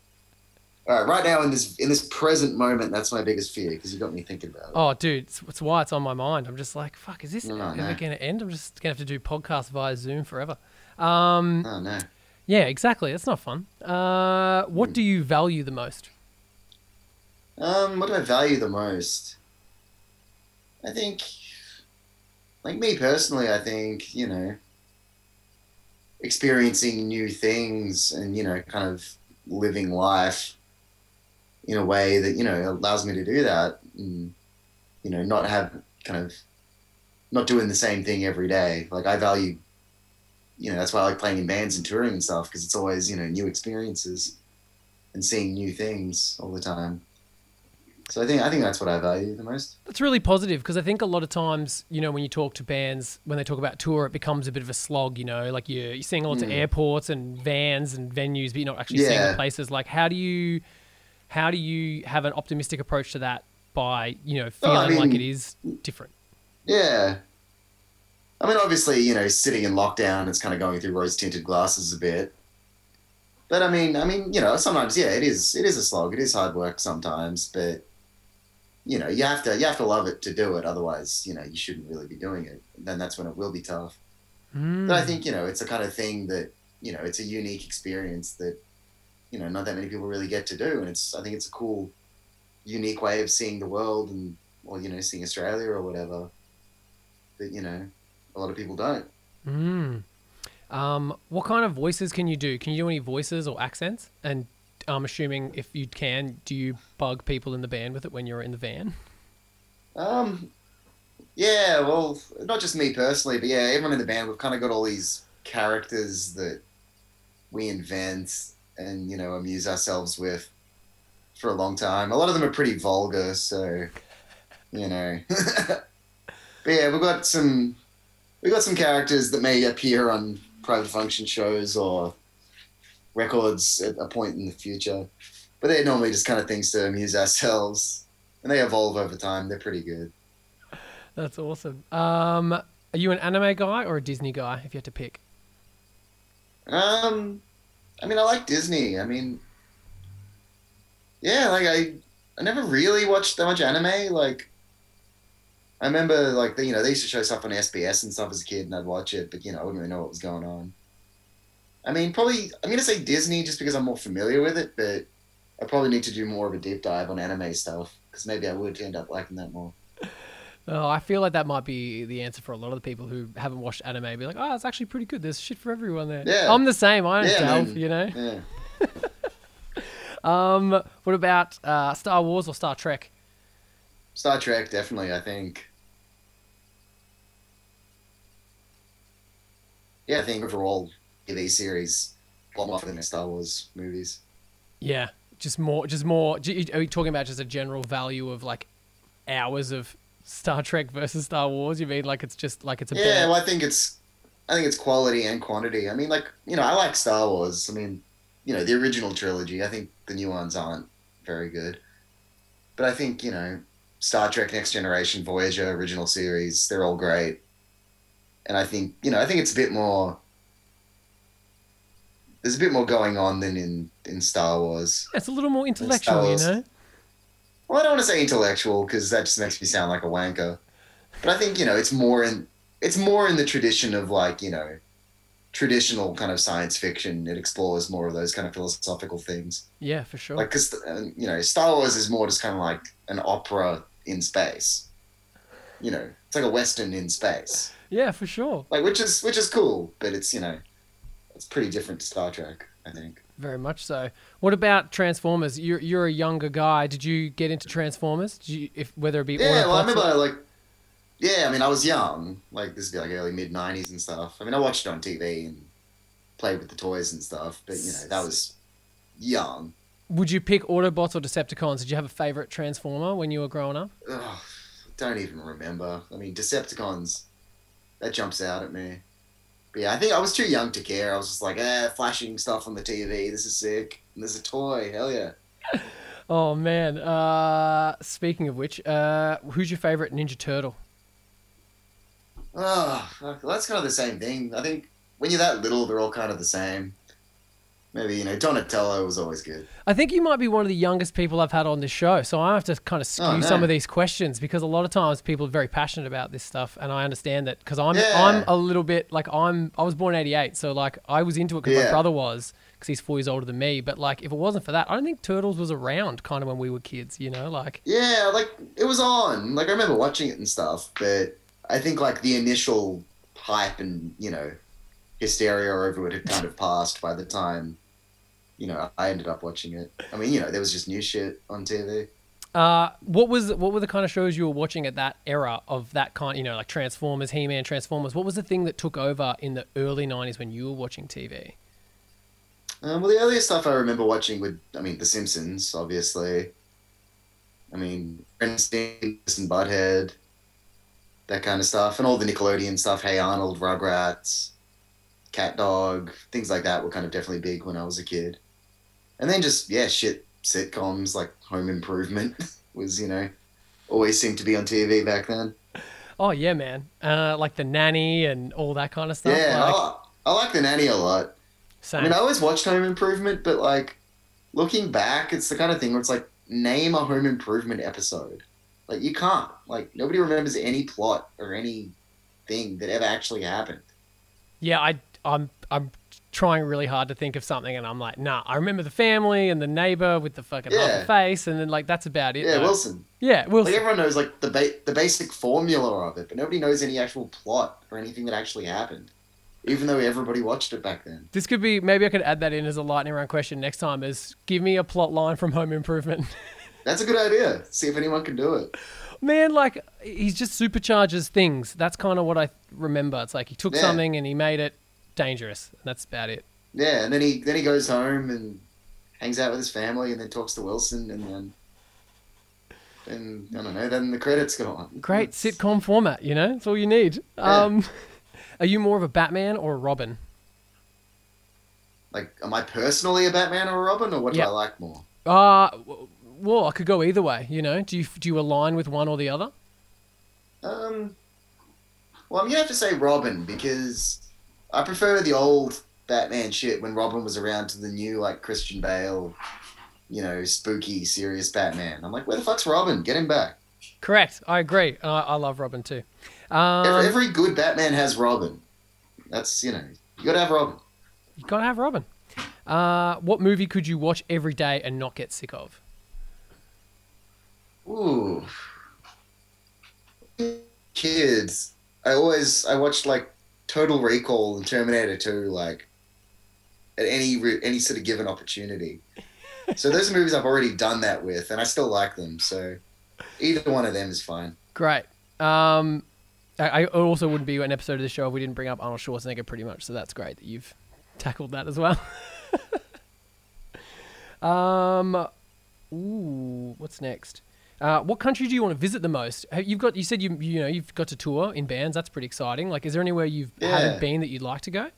All right, right now in this in this present moment, that's my biggest fear because you got me thinking about it. Oh, dude, it's, it's why it's on my mind. I'm just like, fuck, is this No, ever no. going to end? I'm just going to have to do podcasts via Zoom forever. Um, Oh no. Yeah, exactly. That's not fun. Uh, what do you value the most? Um, what do I value the most? I think, like me personally, I think you know, experiencing new things and you know, kind of living life in a way that you know allows me to do that, and you know, not have kind of not doing the same thing every day. Like I value, you know, that's why I like playing in bands and touring and stuff because it's always you know new experiences and seeing new things all the time. So I think I think that's what I value the most. That's really positive because I think a lot of times, you know, when you talk to bands, when they talk about tour, it becomes a bit of a slog, you know, like you're, you're seeing lots of Mm. airports and vans and venues, but you're not actually seeing the places. Like, how do you, how do you have an optimistic approach to that by, you know, feeling Oh, I like it is different? Yeah. I mean, obviously, you know, sitting in lockdown, it's kind of going through rose tinted glasses a bit. But I mean, I mean, you know, sometimes, yeah, it is, it is a slog. It is hard work sometimes, but you know, you have to, you have to love it to do it. Otherwise, you know, you shouldn't really be doing it. Then that's when it will be tough. Mm. But I think, you know, it's a kind of thing that, you know, it's a unique experience that, you know, not that many people really get to do. And it's, I think it's a cool, unique way of seeing the world and, or, you know, seeing Australia or whatever. But you know, a lot of people don't. Mm. Um, what kind of voices can you do? Can you do any voices or accents? And I'm assuming if you can, do you bug people in the band with it when you're in the van? Um, yeah, well, not just me personally, but yeah, everyone in the band, we've kind of got all these characters that we invent and, you know, amuse ourselves with for a long time. A lot of them are pretty vulgar, so, you know. but yeah, we've got some, we've got some characters that may appear on private function shows or records at a point in the future. But they're normally just kind of things to amuse ourselves. And they evolve over time. They're pretty good. That's awesome. Um, are you an anime guy or a Disney guy? If you had to pick. Um, I mean, I like Disney. I mean, yeah, like I, I never really watched that much anime. Like, I remember, like, they, you know, they used to show stuff on SBS and stuff as a kid, and I'd watch it, but you know, I wouldn't really know what was going on. I mean, probably, I'm gonna say Disney just because I'm more familiar with it, but I probably need to do more of a deep dive on anime stuff because maybe I would end up liking that more. Oh, I feel like that might be the answer for a lot of the people who haven't watched anime. Be like, oh, it's actually pretty good. There's shit for everyone there. Yeah. I'm the same. I don't Yeah, delve, man. you know. Yeah. Um, what about uh, Star Wars or Star Trek? Star Trek, definitely. I think. Yeah, I think overall, TV series a lot more than the Star Wars movies. Yeah, just more, just more. Are you talking about just a general value of like hours of Star Trek versus Star Wars? You mean like it's just like it's a Yeah, better- well, I think it's, I think it's quality and quantity. I mean, like you know, I like Star Wars. I mean, you know, the original trilogy. I think the new ones aren't very good, but I think you know, Star Trek: Next Generation, Voyager, original series, they're all great. And I think you know, I think it's a bit more. There's a bit more going on than in in Star Wars. it's a little more intellectual, you know. Well, I don't want to say intellectual because that just makes me sound like a wanker. But I think you know it's more in it's more in the tradition of like you know traditional kind of science fiction. It explores more of those kind of philosophical things. Yeah, for sure. Like because you know Star Wars is more just kind of like an opera in space. You know, it's like a western in space. Yeah, for sure. Like which is which is cool, but it's you know it's pretty different to Star Trek. I think. Very much so. What about Transformers? You're you're a younger guy. Did you get into Transformers? Did you, if whether it be Yeah, well, I remember or- like, yeah, I mean, I was young, like this would be like early mid '90s and stuff. I mean, I watched it on TV and played with the toys and stuff, but you know, that was young. Would you pick Autobots or Decepticons? Did you have a favorite Transformer when you were growing up? Ugh, don't even remember. I mean, Decepticons, that jumps out at me. But yeah, I think I was too young to care. I was just like, eh, flashing stuff on the TV. This is sick. And there's a toy. Hell yeah. Oh man. Uh, speaking of which, uh, who's your favorite Ninja Turtle? Oh, that's kind of the same thing. I think when you're that little, they're all kind of the same. Maybe you know Donatello was always good. I think you might be one of the youngest people I've had on this show, so I have to kind of skew Oh, no. some of these questions because a lot of times people are very passionate about this stuff, and I understand that because I'm Yeah. I'm a little bit like I'm I was born in '88, so like I was into it because my brother was because he's four years older than me. But like if it wasn't for that, I don't think Turtles was around kind of when we were kids. You know, like Yeah, like it was on. Like I remember watching it and stuff, but I think like the initial hype and you know hysteria over it had kind of passed by the time you know I ended up watching it. I mean, you know, there was just new shit on TV. Uh, what was what were the kind of shows you were watching at that era of that kind? You know, like Transformers, He Man, Transformers. What was the thing that took over in the early '90s when you were watching TV? Um, well, the earliest stuff I remember watching would, I mean, The Simpsons, obviously. I mean, Stimpy and Butthead, that kind of stuff, and all the Nickelodeon stuff. Hey Arnold, Rugrats, Cat Dog, things like that were kind of definitely big when I was a kid. And then just yeah, shit sitcoms like Home Improvement was you know always seemed to be on TV back then. Oh yeah, man. Uh, like the nanny and all that kind of stuff. yeah, like, I, I like the nanny a lot. same. I mean, I always watched Home Improvement, but like looking back, it's the kind of thing where it's like name a Home Improvement episode. Like you can't. Like nobody remembers any plot or anything that ever actually happened. yeah, I I'm I'm trying really hard to think of something, and I'm like, nah. I remember the family and the neighbor with the fucking Yeah. face, and then like that's about it. Yeah, though. Wilson. Yeah, Wilson. Like everyone knows like the ba- the basic formula of it, but nobody knows any actual plot or anything that actually happened. Even though everybody watched it back then. This could be maybe I could add that in as a lightning round question next time. Is give me a plot line from Home Improvement. That's a good idea. See if anyone can do it. Man, like he's just supercharges things. That's kind of what I remember. It's like he took Yeah. something and he made it dangerous. And that's about it. Yeah, and then he then he goes home and hangs out with his family, and then talks to Wilson, and then. And I don't know. Then the credits go on. Great It's- sitcom format, you know? That's all you need. Yeah. Um, are you more of a Batman or a Robin? Like, am I personally a Batman or a Robin, or what Yeah. do I like more? Uh, well, I could go either way, you know? Do you do you align with one or the other? Um, well, I'm gonna have to say Robin because I prefer the old Batman shit when Robin was around to the new like Christian Bale, you know, spooky, serious Batman. I'm like, where the fuck's Robin? Get him back. Correct. I agree. And I, I love Robin too. Um, every, every good Batman has Robin. That's you know, you gotta have Robin. you gotta have Robin. Uh, what movie could you watch every day and not get sick of? Ooh. Kids. I always I watched like Total Recall and Terminator 2 like at any any sort of given opportunity. So those movies I've already done that with and I still like them. So either one of them is fine. Great. Um, I, I also wouldn't be an episode of the show if we didn't bring up Arnold Schwarzenegger pretty much. So that's great that you've tackled that as well. um, ooh, what's next? Uh, what country do you want to visit the most? You've got you said you you know you've got to tour in bands. That's pretty exciting. Like, is there anywhere you Yeah. haven't been that you'd like to go?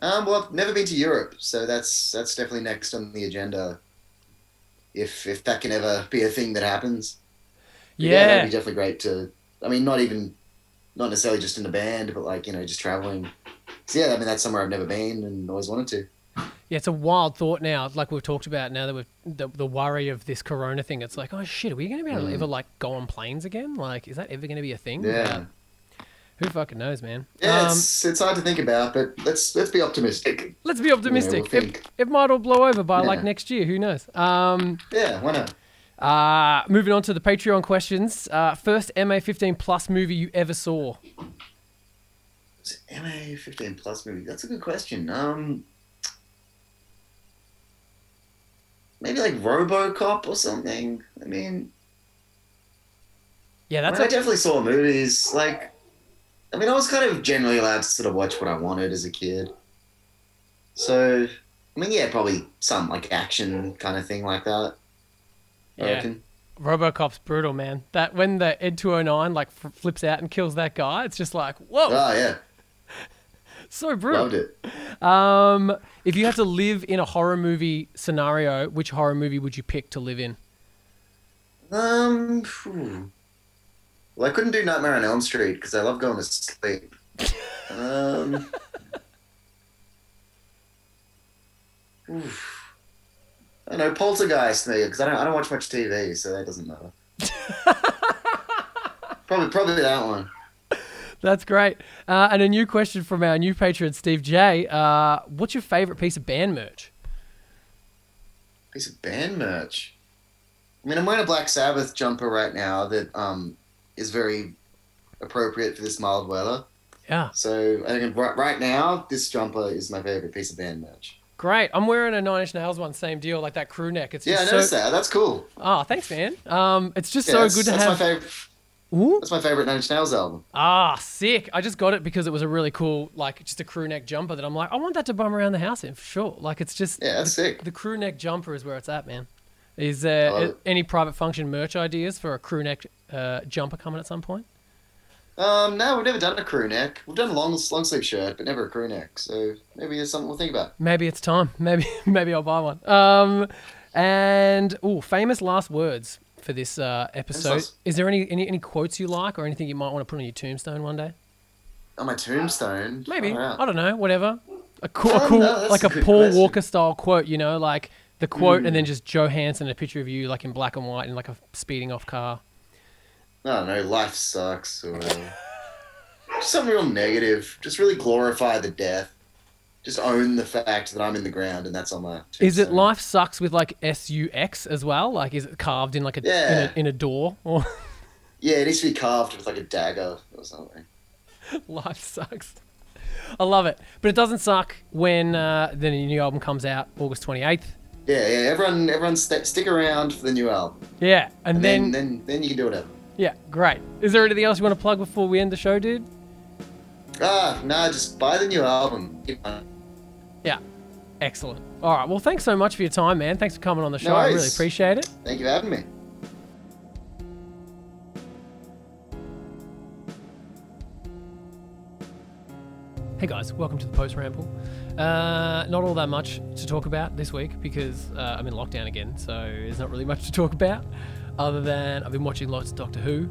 Um well I've never been to Europe, so that's that's definitely next on the agenda. If if that can ever be a thing that happens. But Yeah, that'd be definitely great to. I mean, not even, not necessarily just in a band, but like you know, just traveling. So yeah, I mean that's somewhere I've never been and always wanted to. Yeah, it's a wild thought now. Like we've talked about now that we've the, the worry of this corona thing. It's like, oh shit, are we going to be able to Mm. ever like go on planes again? Like, is that ever going to be a thing? Yeah, Who fucking knows, man? yeah, Um, it's it's hard to think about, but let's let's be optimistic. let's be optimistic. we'll it, it might all blow over by like next year. Who knows? Um, Yeah, why not? uh, moving on to the Patreon questions. Uh, first MA15 plus movie you ever saw? MA fifteen plus movie? That's a good question. Um, maybe like RoboCop or something. I mean, Yeah, that's I a, definitely saw movies. Like, I mean, I was kind of generally allowed to sort of watch what I wanted as a kid. So, I mean, yeah, probably some like action kind of thing like that. I Yeah. reckon. RoboCop's brutal, man. That when the Ed 209 like f- flips out and kills that guy, it's just like whoa, Oh yeah, so brutal. loved it. Um, if you had to live in a horror movie scenario, which horror movie would you pick to live in? Um, phew. well, I couldn't do Nightmare on Elm Street because I love going to sleep. um, I know Poltergeist maybe because I don't I don't watch much TV, so that doesn't matter. probably probably that one. That's great. Uh, and a new question from our new patron, Steve J. Uh, what's your favorite piece of band merch? Piece of band merch. I mean, I'm wearing a Black Sabbath jumper right now that um, is very appropriate for this mild weather. Yeah. So I think right, right now, this jumper is my favorite piece of band merch. Great. I'm wearing a Nine Inch Nails one, same deal, like that crew neck. It's Yeah, I noticed so. that. That's cool. Oh, thanks, man. Um, it's just Yeah, so good to that's have. my favorite. Ooh. That's my favorite Nine Inch Nails album. Ah, sick. I just got it because it was a really cool, like, just a crew neck jumper that I'm like, I want that to bum around the house in for sure. Like, it's just Yeah, that's sick. the crew neck jumper is where it's at, man. Is there any private function merch ideas for a crew neck uh, jumper coming at some point? Um, no, we've never done a crew neck. We've done a long long sleeve shirt, but never a crew neck. So maybe it's something we'll think about. Maybe it's time. Maybe maybe I'll buy one. Um, and oh, famous last words for this uh, episode. Is there any, any any quotes you like or anything you might want to put on your tombstone one day? On my tombstone. Maybe out. I don't know. Whatever. A cool, a Um, cool like a a Paul question. Walker style quote. You know, like the quote and then Mm. just Joe Hansen, a picture of you like in black and white in like a speeding off car. I don't know. Life sucks or whatever. Just something real negative. Just really glorify the death. Just own the fact that I'm in the ground and that's on my. Is it life sucks with like S U X as well? Like is it carved in like a Yeah. in, a, in a door or Yeah, it needs to be carved with like a dagger or something. life sucks? I love it, but it doesn't suck when uh, the new album comes out August twenty eighth. Yeah, yeah. Everyone, everyone, st- stick around for the new album, Yeah, and, and then, then, then, then you can do whatever. yeah, great. Is there anything else you want to plug before we end the show, dude? Ah, nah, just buy the new album. Excellent. All right, well, thanks so much for your time, man. Thanks for coming on the show. No I really appreciate it. Thank you for having me. Hey guys, welcome to the post ramble. Uh, not all that much to talk about this week because uh, I'm in lockdown again, so there's not really much to talk about. Other than I've been watching lots of Doctor Who.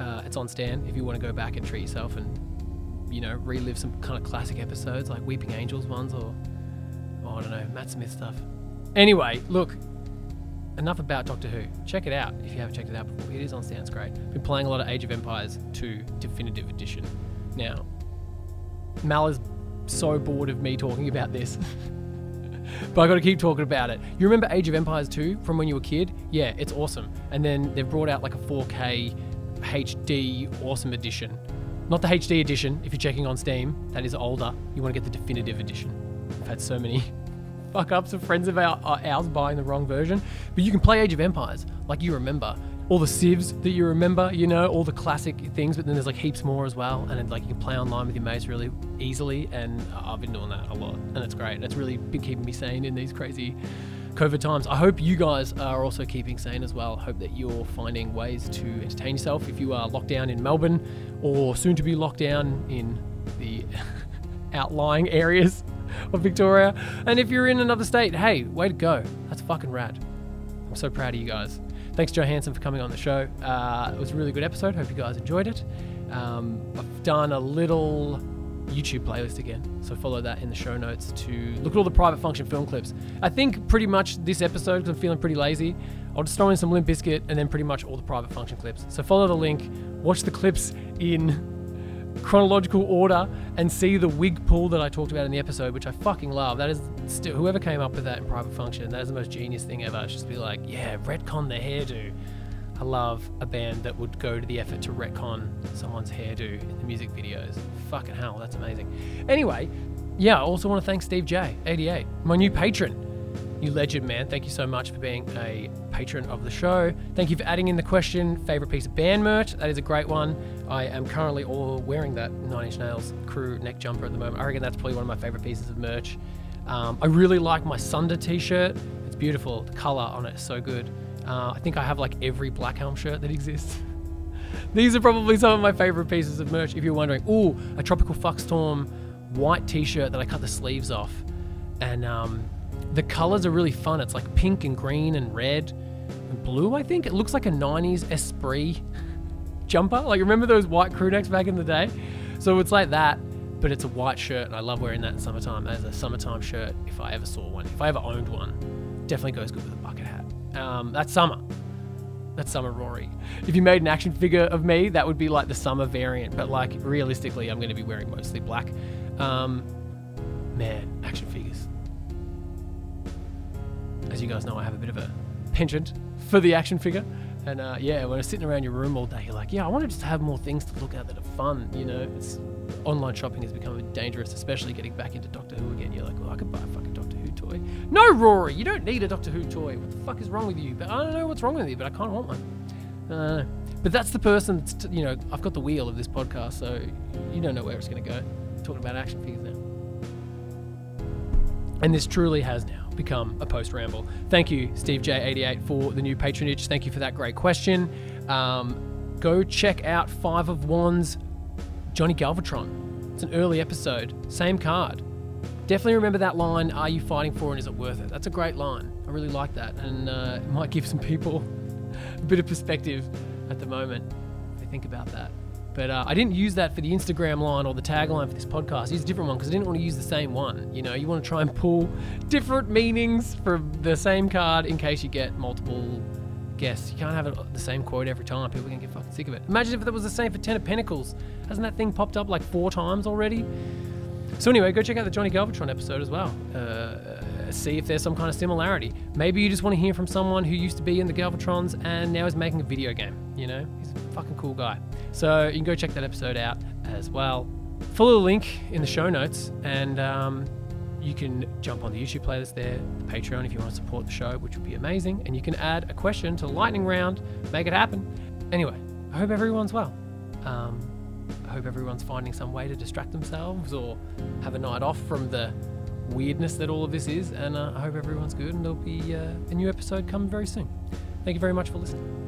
Uh, it's on Stan if you want to go back and treat yourself and you know relive some kind of classic episodes like Weeping Angels ones or oh, I don't know Matt Smith stuff. Anyway, look, enough about Doctor Who. Check it out if you haven't checked it out before. It is on Sounds great. Been playing a lot of Age of Empires 2 Definitive Edition. Now, Mal is so bored of me talking about this. but I got to keep talking about it. You remember Age of Empires 2 from when you were a kid? Yeah, it's awesome. And then they've brought out like a 4K HD awesome edition. Not the HD edition, if you're checking on Steam, that is older. You want to get the definitive edition. Had so many fuck ups of friends of our, uh, ours buying the wrong version. But you can play Age of Empires like you remember. All the civs that you remember, you know, all the classic things, but then there's like heaps more as well. And like you can play online with your mates really easily. And uh, I've been doing that a lot. And it's great. It's really been keeping me sane in these crazy COVID times. I hope you guys are also keeping sane as well. Hope that you're finding ways to entertain yourself if you are locked down in Melbourne or soon to be locked down in the outlying areas of Victoria. And if you're in another state, hey, way to go. That's a fucking rad. I'm so proud of you guys. Thanks, Joe Hansen, for coming on the show. Uh, it was a really good episode. Hope you guys enjoyed it. Um, I've done a little YouTube playlist again, so follow that in the show notes to look at all the private function film clips. I think pretty much this episode, because I'm feeling pretty lazy, I'll just throw in some Limp Bizkit and then pretty much all the private function clips. So follow the link, watch the clips in chronological order and see the wig pull that I talked about in the episode, which I fucking love. That is still whoever came up with that in private function. That is the most genius thing ever. It's just be like, yeah, retcon the hairdo. I love a band that would go to the effort to retcon someone's hairdo in the music videos. Fucking hell, that's amazing. Anyway, yeah, I also want to thank Steve J, 88, my new patron. You legend, man. Thank you so much for being a patron of the show. Thank you for adding in the question, favorite piece of band merch. That is a great one. I am currently all wearing that Nine Inch Nails crew neck jumper at the moment. I reckon that's probably one of my favorite pieces of merch. Um, I really like my Sunder t-shirt. It's beautiful. The color on it is so good. Uh, I think I have like every Black Helm shirt that exists. These are probably some of my favorite pieces of merch. If you're wondering, ooh, a Tropical Fuckstorm white t-shirt that I cut the sleeves off, and um, the colors are really fun. It's like pink and green and red and blue. I think it looks like a '90s Esprit jumper. Like remember those white crew necks back in the day? So it's like that, but it's a white shirt, and I love wearing that in summertime as a summertime shirt. If I ever saw one, if I ever owned one, definitely goes good with a bucket hat. Um, that's summer. That's summer Rory. If you made an action figure of me, that would be like the summer variant. But like realistically, I'm going to be wearing mostly black. Um, man, action figures. As you guys know, I have a bit of a penchant for the action figure. And uh, yeah, when I'm sitting around your room all day, you're like, yeah, I want to just have more things to look at that are fun. You know, it's online shopping has become dangerous, especially getting back into Doctor Who again. You're like, well, I could buy a fucking Doctor Who toy. No, Rory, you don't need a Doctor Who toy. What the fuck is wrong with you? But I don't know what's wrong with you, but I can't want one. Uh, but that's the person that's, t- you know, I've got the wheel of this podcast, so you don't know where it's going to go. talking about action figures now. And this truly has now become a post ramble. Thank you, Steve J88, for the new patronage. Thank you for that great question. Um, go check out Five of Wands, Johnny Galvatron. It's an early episode, same card. Definitely remember that line, Are you fighting for and is it worth it? That's a great line. I really like that. And uh, it might give some people a bit of perspective at the moment they think about that. But uh, I didn't use that for the Instagram line or the tagline for this podcast. I used a different one because I didn't want to use the same one. You know, you want to try and pull different meanings for the same card in case you get multiple guests. You can't have it, the same quote every time. People are going to get fucking sick of it. Imagine if that was the same for Ten of Pentacles. Hasn't that thing popped up like four times already? So anyway, go check out the Johnny Galvatron episode as well. Uh, see if there's some kind of similarity. Maybe you just want to hear from someone who used to be in the Galvatrons and now is making a video game. You know, he's a fucking cool guy. So you can go check that episode out as well. Follow the link in the show notes, and um, you can jump on the YouTube playlist there, the Patreon if you want to support the show, which would be amazing. And you can add a question to lightning round, make it happen. Anyway, I hope everyone's well. Um, I hope everyone's finding some way to distract themselves or have a night off from the weirdness that all of this is. And uh, I hope everyone's good, and there'll be uh, a new episode coming very soon. Thank you very much for listening.